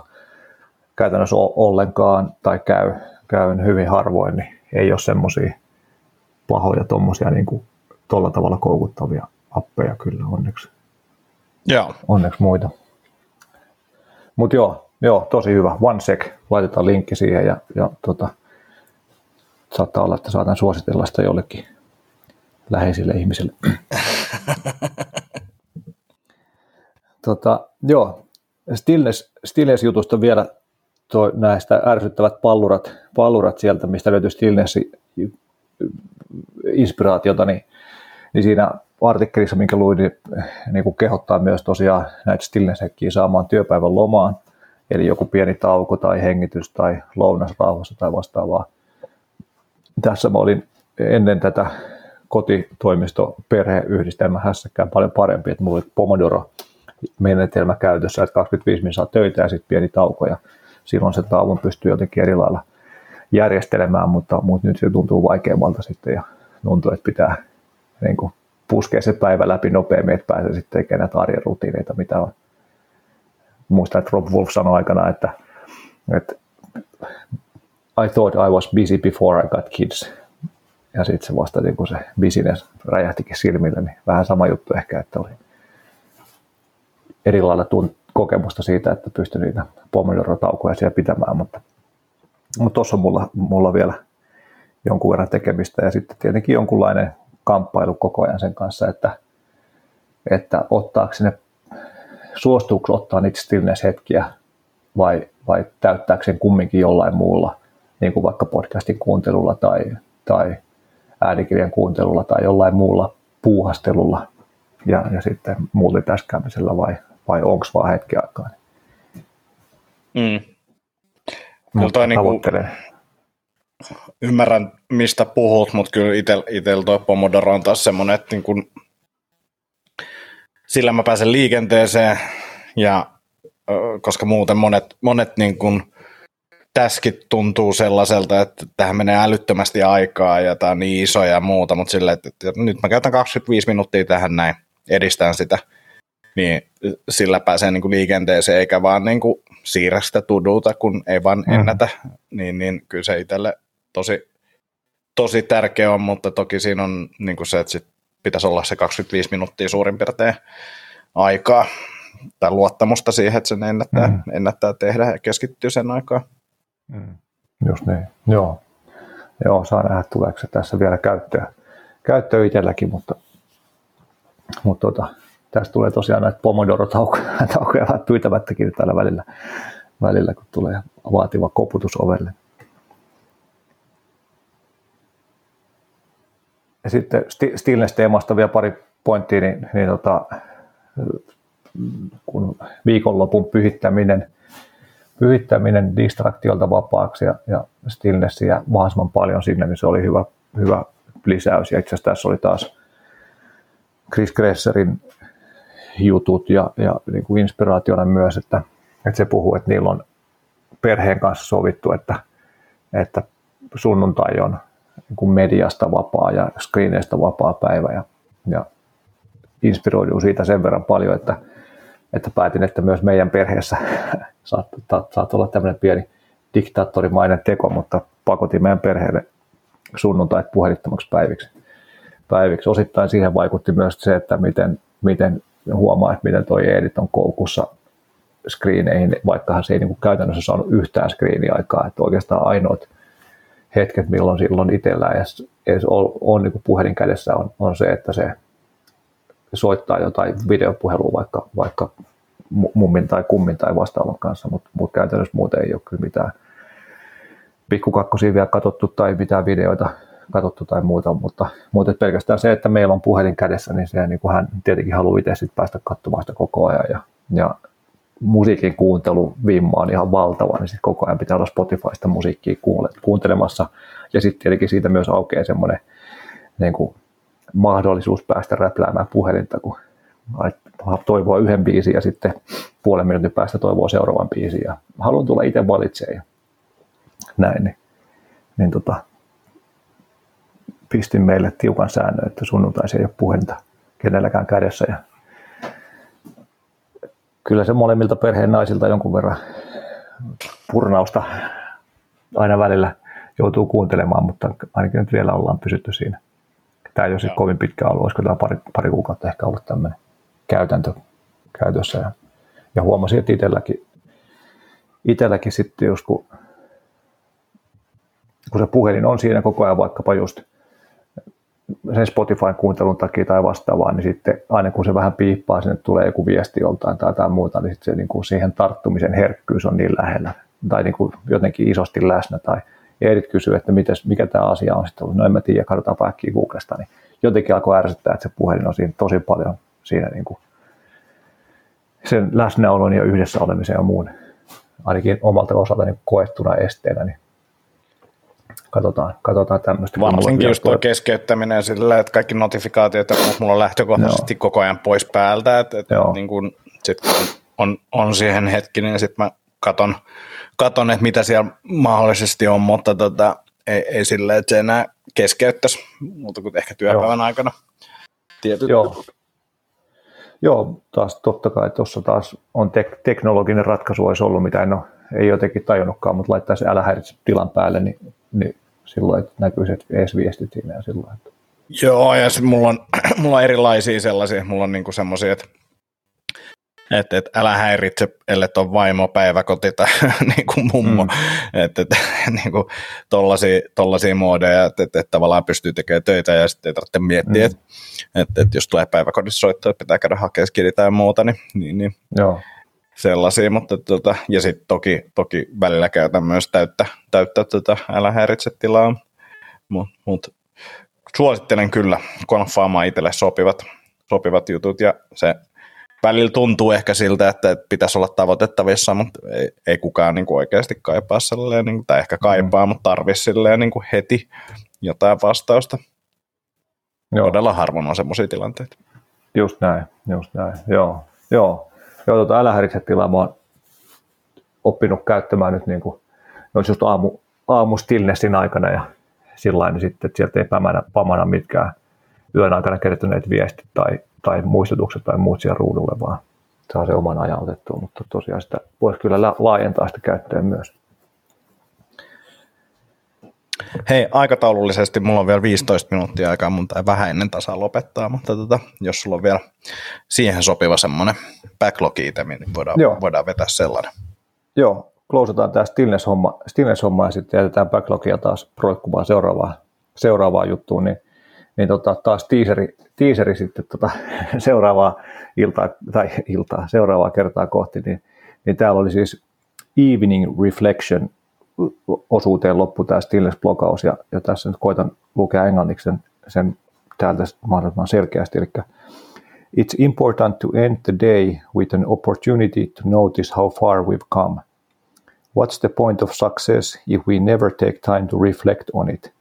käytännössä ole ollenkaan tai käy, käyn hyvin harvoin, niin ei ole semmoisia pahoja tuommoisia niin kuin tuolla tavalla koukuttavia appeja kyllä onneksi. Joo. Onneksi muita. Mutta joo, joo, tosi hyvä. OneSec, laitetaan linkki siihen ja, ja tota, saattaa olla, että saatan suositella sitä jollekin läheisille ihmisille. tota, joo, Stillness, Stillness-jutusta vielä toi, näistä ärsyttävät pallurat, pallurat sieltä, mistä löytyy Stillnessi inspiraatiota, niin, niin siinä artikkelissa, minkä luin, niin, niin kuin kehottaa myös tosiaan näitä stillnessekkiä saamaan työpäivän lomaan, eli joku pieni tauko tai hengitys tai lounasrauhassa tai vastaavaa. Tässä mä olin ennen tätä kotitoimisto perheyhdistelmä hässäkään paljon parempi, että mulla oli Pomodoro menetelmä käytössä, että 25 minuuttia töitä ja sitten pieni tauko ja silloin se tauon pystyy jotenkin eri lailla järjestelemään, mutta, mutta nyt se tuntuu vaikeammalta sitten ja tuntuu, että pitää niin kuin, puskea se päivä läpi nopeammin, että pääsee sitten tekemään näitä arjen rutiineita, mitä on. Muistan, että Rob Wolf sanoi aikana, että, että I thought I was busy before I got kids. Ja sitten se vastasi, kun se business räjähtikin silmille, niin vähän sama juttu ehkä, että oli eri lailla tunt- kokemusta siitä, että pystyi niitä pomodoro-taukoja siellä pitämään, mutta mutta tuossa on mulla, mulla vielä jonkun verran tekemistä ja sitten tietenkin jonkunlainen kamppailu koko ajan sen kanssa, että, että ottaako sinne, suostuuko ottaa niitä stillness-hetkiä vai, vai täyttääkö sen kumminkin jollain muulla, niin kuin vaikka podcastin kuuntelulla tai, tai äänikirjan kuuntelulla tai jollain muulla puuhastelulla ja, ja sitten multitaskäämisellä vai, vai onko vaan hetki aikaa. Mm. Kyllä toi niinku, ymmärrän, mistä puhut, mutta kyllä itsellä toi Pomodoro on taas semmoinen, että niin kun, sillä mä pääsen liikenteeseen, ja koska muuten monet, monet niin kun, täskit tuntuu sellaiselta, että tähän menee älyttömästi aikaa ja tämä on niin iso ja muuta, mutta sille, että, että nyt mä käytän 25 minuuttia tähän näin, edistään sitä, niin sillä pääsee niin kuin liikenteeseen eikä vaan niin kuin siirrä sitä tuduta, kun ei vaan mm. ennätä, niin, niin kyllä se itselle tosi, tosi tärkeä on, mutta toki siinä on niin kuin se, että sit pitäisi olla se 25 minuuttia suurin piirtein aikaa tai luottamusta siihen, että sen ennättää, mm. ennättää tehdä ja keskittyy sen aikaa. Mm. Just niin, joo. Joo, saa nähdä, tuleeko se tässä vielä käyttöä, käyttöä itselläkin, mutta, mutta tota, tästä tulee tosiaan näitä Pomodoro-taukoja pyytämättäkin täällä välillä, välillä, kun tulee vaativa koputus ovelle. Ja sitten Stillness-teemasta vielä pari pointtia, niin, niin tota, kun viikonlopun pyhittäminen, pyhittäminen distraktiolta vapaaksi ja, ja stillnessia mahdollisimman paljon sinne, niin se oli hyvä, hyvä lisäys. Ja itse asiassa tässä oli taas Chris Gresserin jutut ja, ja niin kuin inspiraationa myös, että, että se puhuu, että niillä on perheen kanssa sovittu, että, että sunnuntai on niin mediasta vapaa ja screeneistä vapaa päivä ja, ja inspiroiduu siitä sen verran paljon, että, että päätin, että myös meidän perheessä saattaa, saat olla tämmöinen pieni diktaattorimainen teko, mutta pakotin meidän perheelle sunnuntait puhelittomaksi päiviksi. päiviksi. Osittain siihen vaikutti myös se, että miten, miten huomaa, että miten toi Edit on koukussa screeneihin, vaikka se ei niin käytännössä saanut yhtään screeniaikaa. Että oikeastaan ainoat hetket, milloin silloin itsellä edes, edes on, on niin puhelin kädessä, on, on se, että se soittaa jotain videopuhelua vaikka, vaikka mummin tai kummin tai vastaavan kanssa, mutta mut käytännössä muuten ei ole kyllä mitään pikkukakkosia vielä katsottu tai mitään videoita katsottu tai muuta, mutta, mutta pelkästään se, että meillä on puhelin kädessä, niin se niin kuin hän tietenkin haluaa itse päästä katsomaan sitä koko ajan ja, ja musiikin kuuntelu vimma on ihan valtava, niin sitten koko ajan pitää olla Spotifysta musiikkia kuuntelemassa. Ja sitten tietenkin siitä myös aukeaa semmoinen niin kuin mahdollisuus päästä räpläämään puhelinta, kun toivoa yhden biisin ja sitten puolen minuutin päästä toivoa seuraavan biisin. Ja haluan tulla itse valitsemaan ja näin, niin, niin tota, pistin meille tiukan säännön, että sunnuntaisin ei ole puhelinta kenelläkään kädessä ja kyllä se molemmilta perheen naisilta jonkun verran purnausta aina välillä joutuu kuuntelemaan, mutta ainakin nyt vielä ollaan pysytty siinä. Tämä ei ole sitten kovin pitkä alue, olisiko tämä pari, pari kuukautta ehkä ollut tämmöinen käytäntö käytössä. Ja, ja huomasin, että itselläkin, itselläkin sitten jos kun, kun se puhelin on siinä koko ajan vaikkapa just sen Spotifyn kuuntelun takia tai vastaavaa, niin sitten aina kun se vähän piippaa, sinne tulee joku viesti joltain tai jotain muuta, niin sitten se, niin kuin siihen tarttumisen herkkyys on niin lähellä tai niin kuin jotenkin isosti läsnä tai Eerit kysyy, että mites, mikä tämä asia on sitten ollut. No en mä tiedä, katsotaan päkkiä Googlesta, niin jotenkin alkoi ärsyttää, että se puhelin on siinä tosi paljon siinä niin kuin sen läsnäolon ja yhdessä olemisen ja muun ainakin omalta osalta niin koettuna esteenä, niin katsotaan, katsotaan tämmöistä. Varsinkin just tuo keskeyttäminen sillä, että kaikki notifikaatiot ja mulla on lähtökohtaisesti Joo. koko ajan pois päältä, että, että niin kun, sit kun on, on siihen hetki, niin sitten mä katon, katon, että mitä siellä mahdollisesti on, mutta tota, ei, ei silleen, että se enää keskeyttäisi, mutta kuin ehkä työpäivän Joo. aikana. Tietyt. Joo. Joo, taas totta kai tuossa taas on tek- teknologinen ratkaisu olisi ollut, mitä en ole, ei jotenkin tajunnutkaan, mutta laittaisi älä häiritse tilan päälle, niin, niin silloin että näkyy se edes viestit siinä ja silloin. Että... Joo, ja sitten mulla on, mulla on erilaisia sellaisia, mulla on niinku semmoisia, että että et, älä häiritse, ellei ole vaimo, päiväkoti tai niin kuin mummo, mm. että et, niin kuin tollaisia, tollaisia muodeja, että et, et, tavallaan pystyy tekemään töitä ja sitten ei tarvitse miettiä, mm. että et, et, jos tulee päiväkodissa soittaa, että pitää käydä hakemaan skidi tai muuta, niin, niin, niin Joo. Sellaisia, mutta tota, ja sitten toki, toki välillä käytän myös täyttä, täyttä tota, älä häiritse tilaa, mutta mut, suosittelen kyllä konfaamaan itselle sopivat, sopivat jutut ja se välillä tuntuu ehkä siltä, että pitäisi olla tavoitettavissa, mutta ei, ei kukaan niin kuin oikeasti kaipaa silleen, niin, tai ehkä kaipaa, mm. mutta tarvitsisi silleen niin kuin heti jotain vastausta. Joo. Todella harvoin on semmoisia tilanteita. Just näin, just näin. Joo, joo. Joo, tuota älä häiritse tilaa mä oon oppinut käyttämään nyt niin kuin, no just aamu, aamu stillnessin aikana ja sillä niin sitten, että sieltä ei pamana, pamana mitkään yön aikana kertyneet viestit tai tai muistutukset tai muut siellä ruudulle, vaan saa se oman ajan otettua, mutta tosiaan sitä voisi kyllä laajentaa sitä käyttöön myös. Hei, aikataulullisesti mulla on vielä 15 minuuttia aikaa mun tai vähän ennen tasaa lopettaa, mutta tota, jos sulla on vielä siihen sopiva semmoinen backlog niin voidaan, Joo. voidaan vetää sellainen. Joo, klousataan tämä stillness-homma, stillness-homma ja sitten jätetään backlogia taas roikkumaan seuraavaan, seuraavaan juttuun, niin niin tota, taas teaseri, teaseri sitten tota, seuraavaa iltaa, tai iltaa, seuraavaa kertaa kohti, niin, niin täällä oli siis Evening Reflection osuuteen loppu tämä Stillness-blogaus, ja, ja tässä nyt koitan lukea englanniksi sen, sen täältä mahdollisimman selkeästi, eli It's important to end the day with an opportunity to notice how far we've come. What's the point of success if we never take time to reflect on it?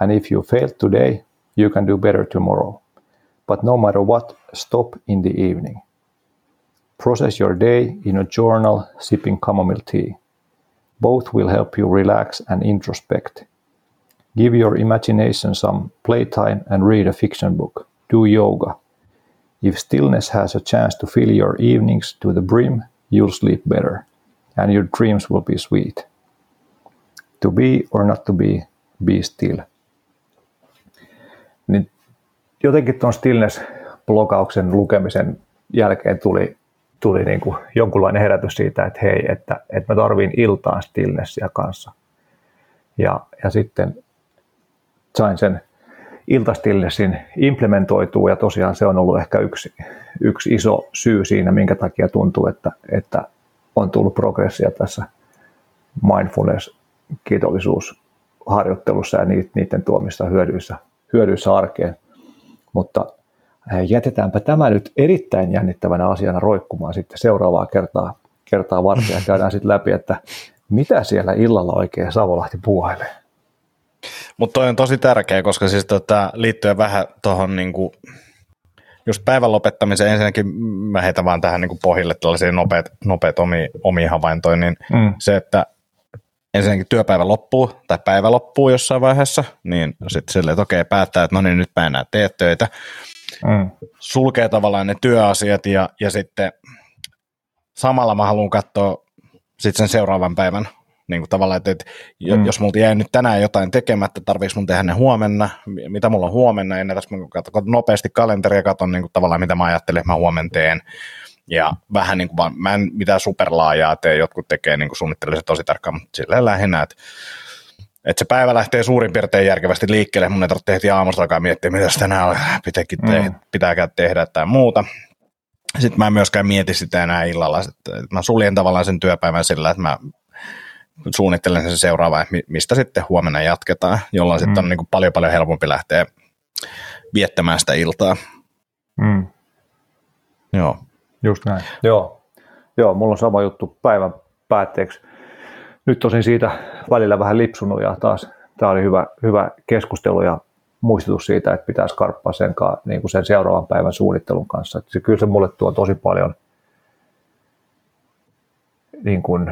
And if you fail today, You can do better tomorrow. But no matter what, stop in the evening. Process your day in a journal sipping chamomile tea. Both will help you relax and introspect. Give your imagination some playtime and read a fiction book. Do yoga. If stillness has a chance to fill your evenings to the brim, you'll sleep better, and your dreams will be sweet. To be or not to be, be still. Niin jotenkin tuon stillness-blogauksen lukemisen jälkeen tuli, tuli niin kuin jonkunlainen herätys siitä, että hei, että, että mä tarviin iltaan stillnessia kanssa. Ja, ja sitten sain sen iltastillesin implementoituu ja tosiaan se on ollut ehkä yksi, yksi iso syy siinä, minkä takia tuntuu, että, että on tullut progressia tässä mindfulness kiitollisuusharjoittelussa ja niiden tuomissa hyödyissä, hyödyissä arkeen. Mutta jätetäänpä tämä nyt erittäin jännittävänä asiana roikkumaan sitten seuraavaa kertaa, kertaa varten ja käydään sitten läpi, että mitä siellä illalla oikein Savolahti puuhailee. Mutta toi on tosi tärkeä, koska siis tota, liittyen vähän tuohon niinku, just päivän lopettamiseen, ensinnäkin mä heitän vaan tähän niinku pohjille tällaisia nopeat, nopeat omi, omia havaintoja, niin mm. se, että ensinnäkin työpäivä loppuu tai päivä loppuu jossain vaiheessa, niin sitten silleen, että okei, päättää, että no niin, nyt mä enää tee töitä. Mm. Sulkee tavallaan ne työasiat ja, ja sitten samalla mä haluan katsoa sitten sen seuraavan päivän niin kuin tavallaan, että, että mm. jos multa jäi nyt tänään jotain tekemättä, tarviiko mun tehdä ne huomenna, mitä mulla on huomenna, ja tässä mä katson nopeasti kalenteria ja katson niin kuin tavallaan, mitä mä ajattelen, että mä huomenna teen. Ja vähän niin kuin vaan, mä en mitään superlaajaa tee, jotkut tekee niin kuin suunnittelee se tosi tarkkaan, mutta silleen lähinnä, että että se päivä lähtee suurin piirtein järkevästi liikkeelle, mun ei tarvitse heti aamusta alkaa miettiä, mitä tänään pitääkin te- mm. pitääkään tehdä tai muuta. Sitten mä en myöskään mieti sitä enää illalla. Sitten mä suljen tavallaan sen työpäivän sillä, että mä suunnittelen sen seuraava, mistä sitten huomenna jatketaan, jolloin mm. sitten on niin kuin paljon paljon helpompi lähteä viettämään sitä iltaa. Mm. Joo. Just näin. Joo. Joo, mulla on sama juttu päivän päätteeksi. Nyt tosin siitä välillä vähän lipsunut ja taas tämä oli hyvä, hyvä keskustelu ja muistutus siitä, että pitää skarppaa sen, niin kuin sen seuraavan päivän suunnittelun kanssa. Että se, kyllä se mulle tuo tosi paljon niin kuin,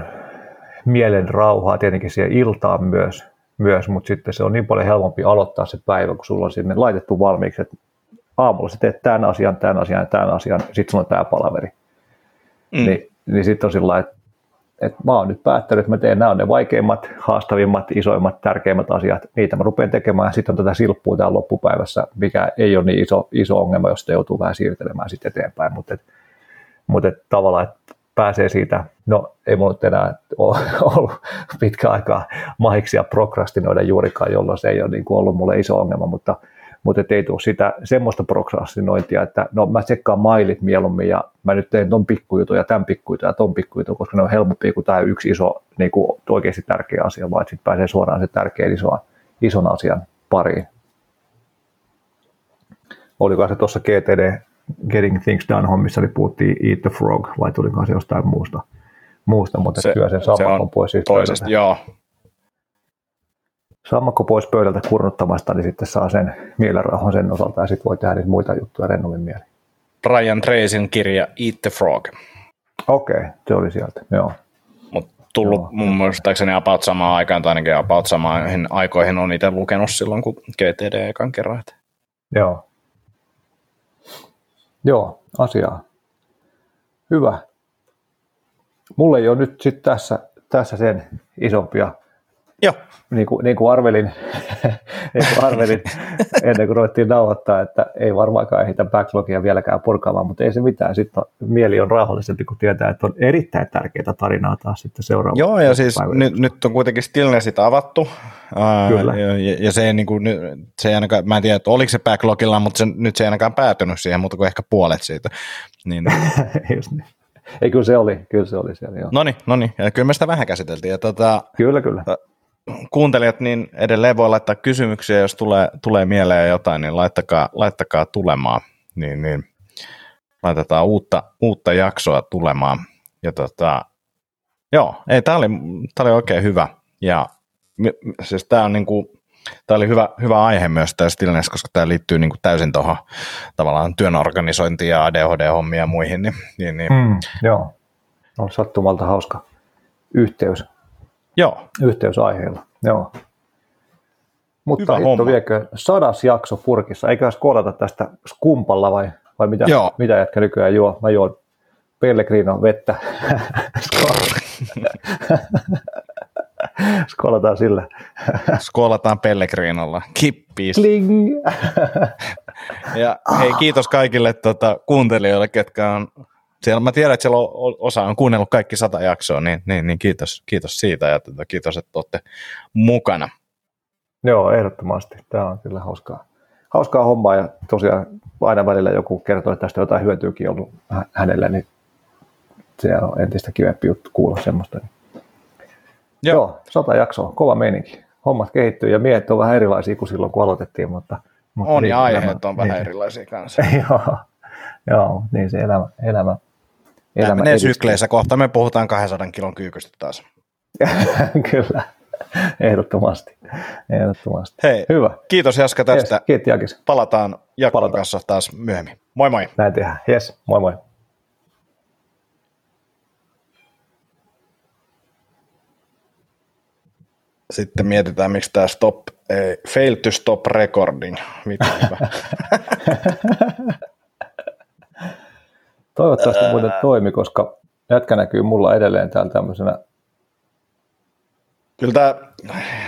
mielen rauhaa tietenkin siihen iltaan myös, myös, mutta sitten se on niin paljon helpompi aloittaa se päivä, kun sulla on sinne laitettu valmiiksi, että aamulla sä teet tämän asian, tämän asian ja tämän asian, sitten sulla on tämä palaveri. Mm. Ni, niin sitten on sillä että, että mä oon nyt päättänyt, että mä teen, nämä on ne vaikeimmat, haastavimmat, isoimmat, tärkeimmät asiat, niitä mä rupean tekemään, sitten on tätä silppua täällä loppupäivässä, mikä ei ole niin iso, iso ongelma, jos sitä joutuu vähän siirtelemään sitten eteenpäin, mutta, et, mutta et, tavallaan, että pääsee siitä, no ei mulla nyt enää ollut pitkä aikaa mahiksia prokrastinoida juurikaan, jolloin se ei ole niin ollut mulle iso ongelma, mutta, mutta ei tule sitä semmoista prokrastinointia, että no mä tsekkaan mailit mieluummin ja mä nyt teen ton pikkujutun ja tämän pikkujutun ja ton pikkujutun, koska ne on helpompi kuin tämä yksi iso niin kuin oikeasti tärkeä asia, vaan sitten pääsee suoraan se tärkeän ison, ison asian pariin. Oliko se tuossa GTD Getting Things Done hommissa, niin puhuttiin Eat the Frog, vai tulikohan se jostain muusta, muusta mutta se, kyllä sen sammakko pois siitä toisesta, pöydältä. joo. Sammakko pois pöydältä kurnuttamasta, niin sitten saa sen mielenrauhan sen osalta, ja sitten voi tehdä niitä muita juttuja rennommin mieli. Brian Tracyn kirja Eat the Frog. Okei, okay, se oli sieltä, joo. Mut tullut joo. mun muistaakseni about samaan aikaan, tai ainakin about samaan aikoihin on itse lukenut silloin, kun GTD ekan kerran. Joo, Joo, asiaa. Hyvä. Mulla ei ole nyt sitten tässä, tässä sen isompia Joo. Niin kuin, niin kuin arvelin, niin kuin arvelin ennen kuin ruvettiin nauhoittaa, että ei varmaankaan ehditä backlogia vieläkään purkaamaan, mutta ei se mitään. Sitten mieli on rauhallisempi, kun tietää, että on erittäin tärkeää tarinaa taas sitten seuraava. Joo, ja siis nyt, nyt on kuitenkin Stillnessit avattu. Kyllä. Ja, ja se, ei, niin kuin, se ei ainakaan, mä en tiedä, että oliko se backlogilla, mutta se, nyt se ei ainakaan päätynyt siihen, mutta kuin ehkä puolet siitä. Niin. Just niin. Ei, kyllä se oli, kyllä se oli siellä, No niin, no niin, ja kyllä me sitä vähän käsiteltiin. Ja tota, kyllä, kyllä kuuntelijat, niin edelleen voi laittaa kysymyksiä, jos tulee, tulee mieleen jotain, niin laittakaa, laittakaa tulemaan, niin, niin laitetaan uutta, uutta jaksoa tulemaan. Ja tota, joo, ei, tämä oli, tää oli oikein hyvä, ja siis tämä on niinku, Tämä oli hyvä, hyvä aihe myös tämä stillness, koska tämä liittyy niin kuin täysin tuohon tavallaan työn organisointiin ja ADHD-hommiin ja muihin. Niin, niin, niin. Mm, joo, on sattumalta hauska yhteys Joo. yhteysaiheella. Joo. Mutta Hyvä hitto viekö sadas jakso purkissa. Eiköhän skoolata tästä skumpalla vai vai mitä, Joo. mitä jätkä nykyään juo? Mä juon Pellegrino vettä. Skolataan sillä. Skolataan Pellegrinolla. Kippiis. Kling! Ja hei, kiitos kaikille tota, kuuntelijoille, ketkä on siellä, mä tiedän, että siellä on, osa on kuunnellut kaikki sata jaksoa, niin, niin, niin kiitos, kiitos siitä ja tota, kiitos, että olette mukana. Joo, ehdottomasti. Tämä on kyllä hauskaa, hauskaa hommaa ja tosiaan aina välillä joku kertoo, että tästä jotain hyötyykin ollut hä- hänelle, niin se on entistä kivempi juttu kuulla semmoista. Niin. Joo. Joo, sata jaksoa, kova meininki. Hommat kehittyy ja miehet on vähän erilaisia kuin silloin, kun aloitettiin, mutta... mutta On niin, ja aiheet elämä- on vähän niin, erilaisia kanssa. joo, joo, niin se elämä, elämä, Tämä menee sykleissä. Kohta me puhutaan 200 kilon kyykystä taas. Kyllä, ehdottomasti. ehdottomasti. Hei, Hyvä. kiitos Jaska tästä. Yes, kiitti Jakis. Palataan Jakon Palataan. kanssa taas myöhemmin. Moi moi. Näin tehdään. Yes, moi moi. Sitten mietitään, miksi tämä stop, ei, fail to stop recording. Mitä hyvä. Toivottavasti muuten toimi, koska jätkä näkyy mulla edelleen täällä tämmöisenä. Kyllä tämä,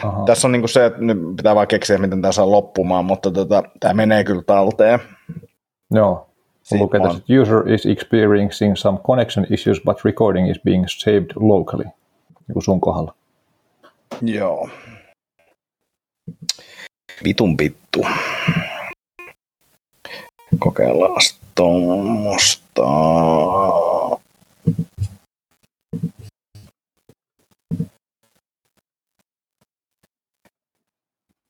Aha. tässä on niinku se, että nyt pitää vaan keksiä, miten tämä saa loppumaan, mutta tota, tämä menee kyllä talteen. Joo. Siitä Lukee tässä, että user is experiencing some connection issues, but recording is being saved locally. Niin kuin sun kohdalla. Joo. Vitun vittu. Kokeillaan tuommoista.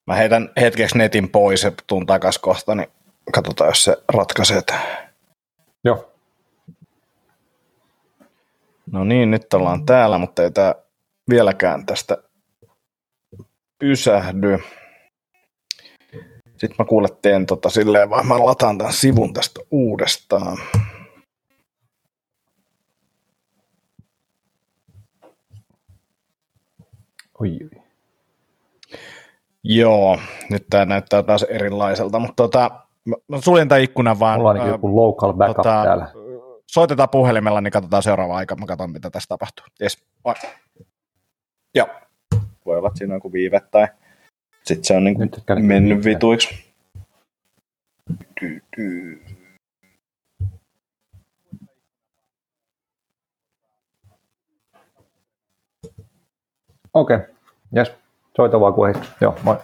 Mä heitän hetkeksi netin pois ja tuun takas kohta, niin katsotaan, jos se ratkaisee. Joo. No niin, nyt ollaan täällä, mutta ei tämä vieläkään tästä pysähdy. Sitten mä kuulen teen tota silleen, vaan mä lataan tämän sivun tästä uudestaan. Oi, oi. Joo, nyt tämä näyttää taas erilaiselta, mutta tota, mä, suljen tämän ikkunan vaan. Mulla on ää, joku local backup tota, täällä. Soitetaan puhelimella, niin katsotaan seuraava aika. Mä katson, mitä tässä tapahtuu. Yes. Joo. Voi olla, että siinä on joku viive tai sitten se on niin kävi mennyt viive. vituiksi. Okei. Okay. Jes. Soita vaan kun. Joo, moi.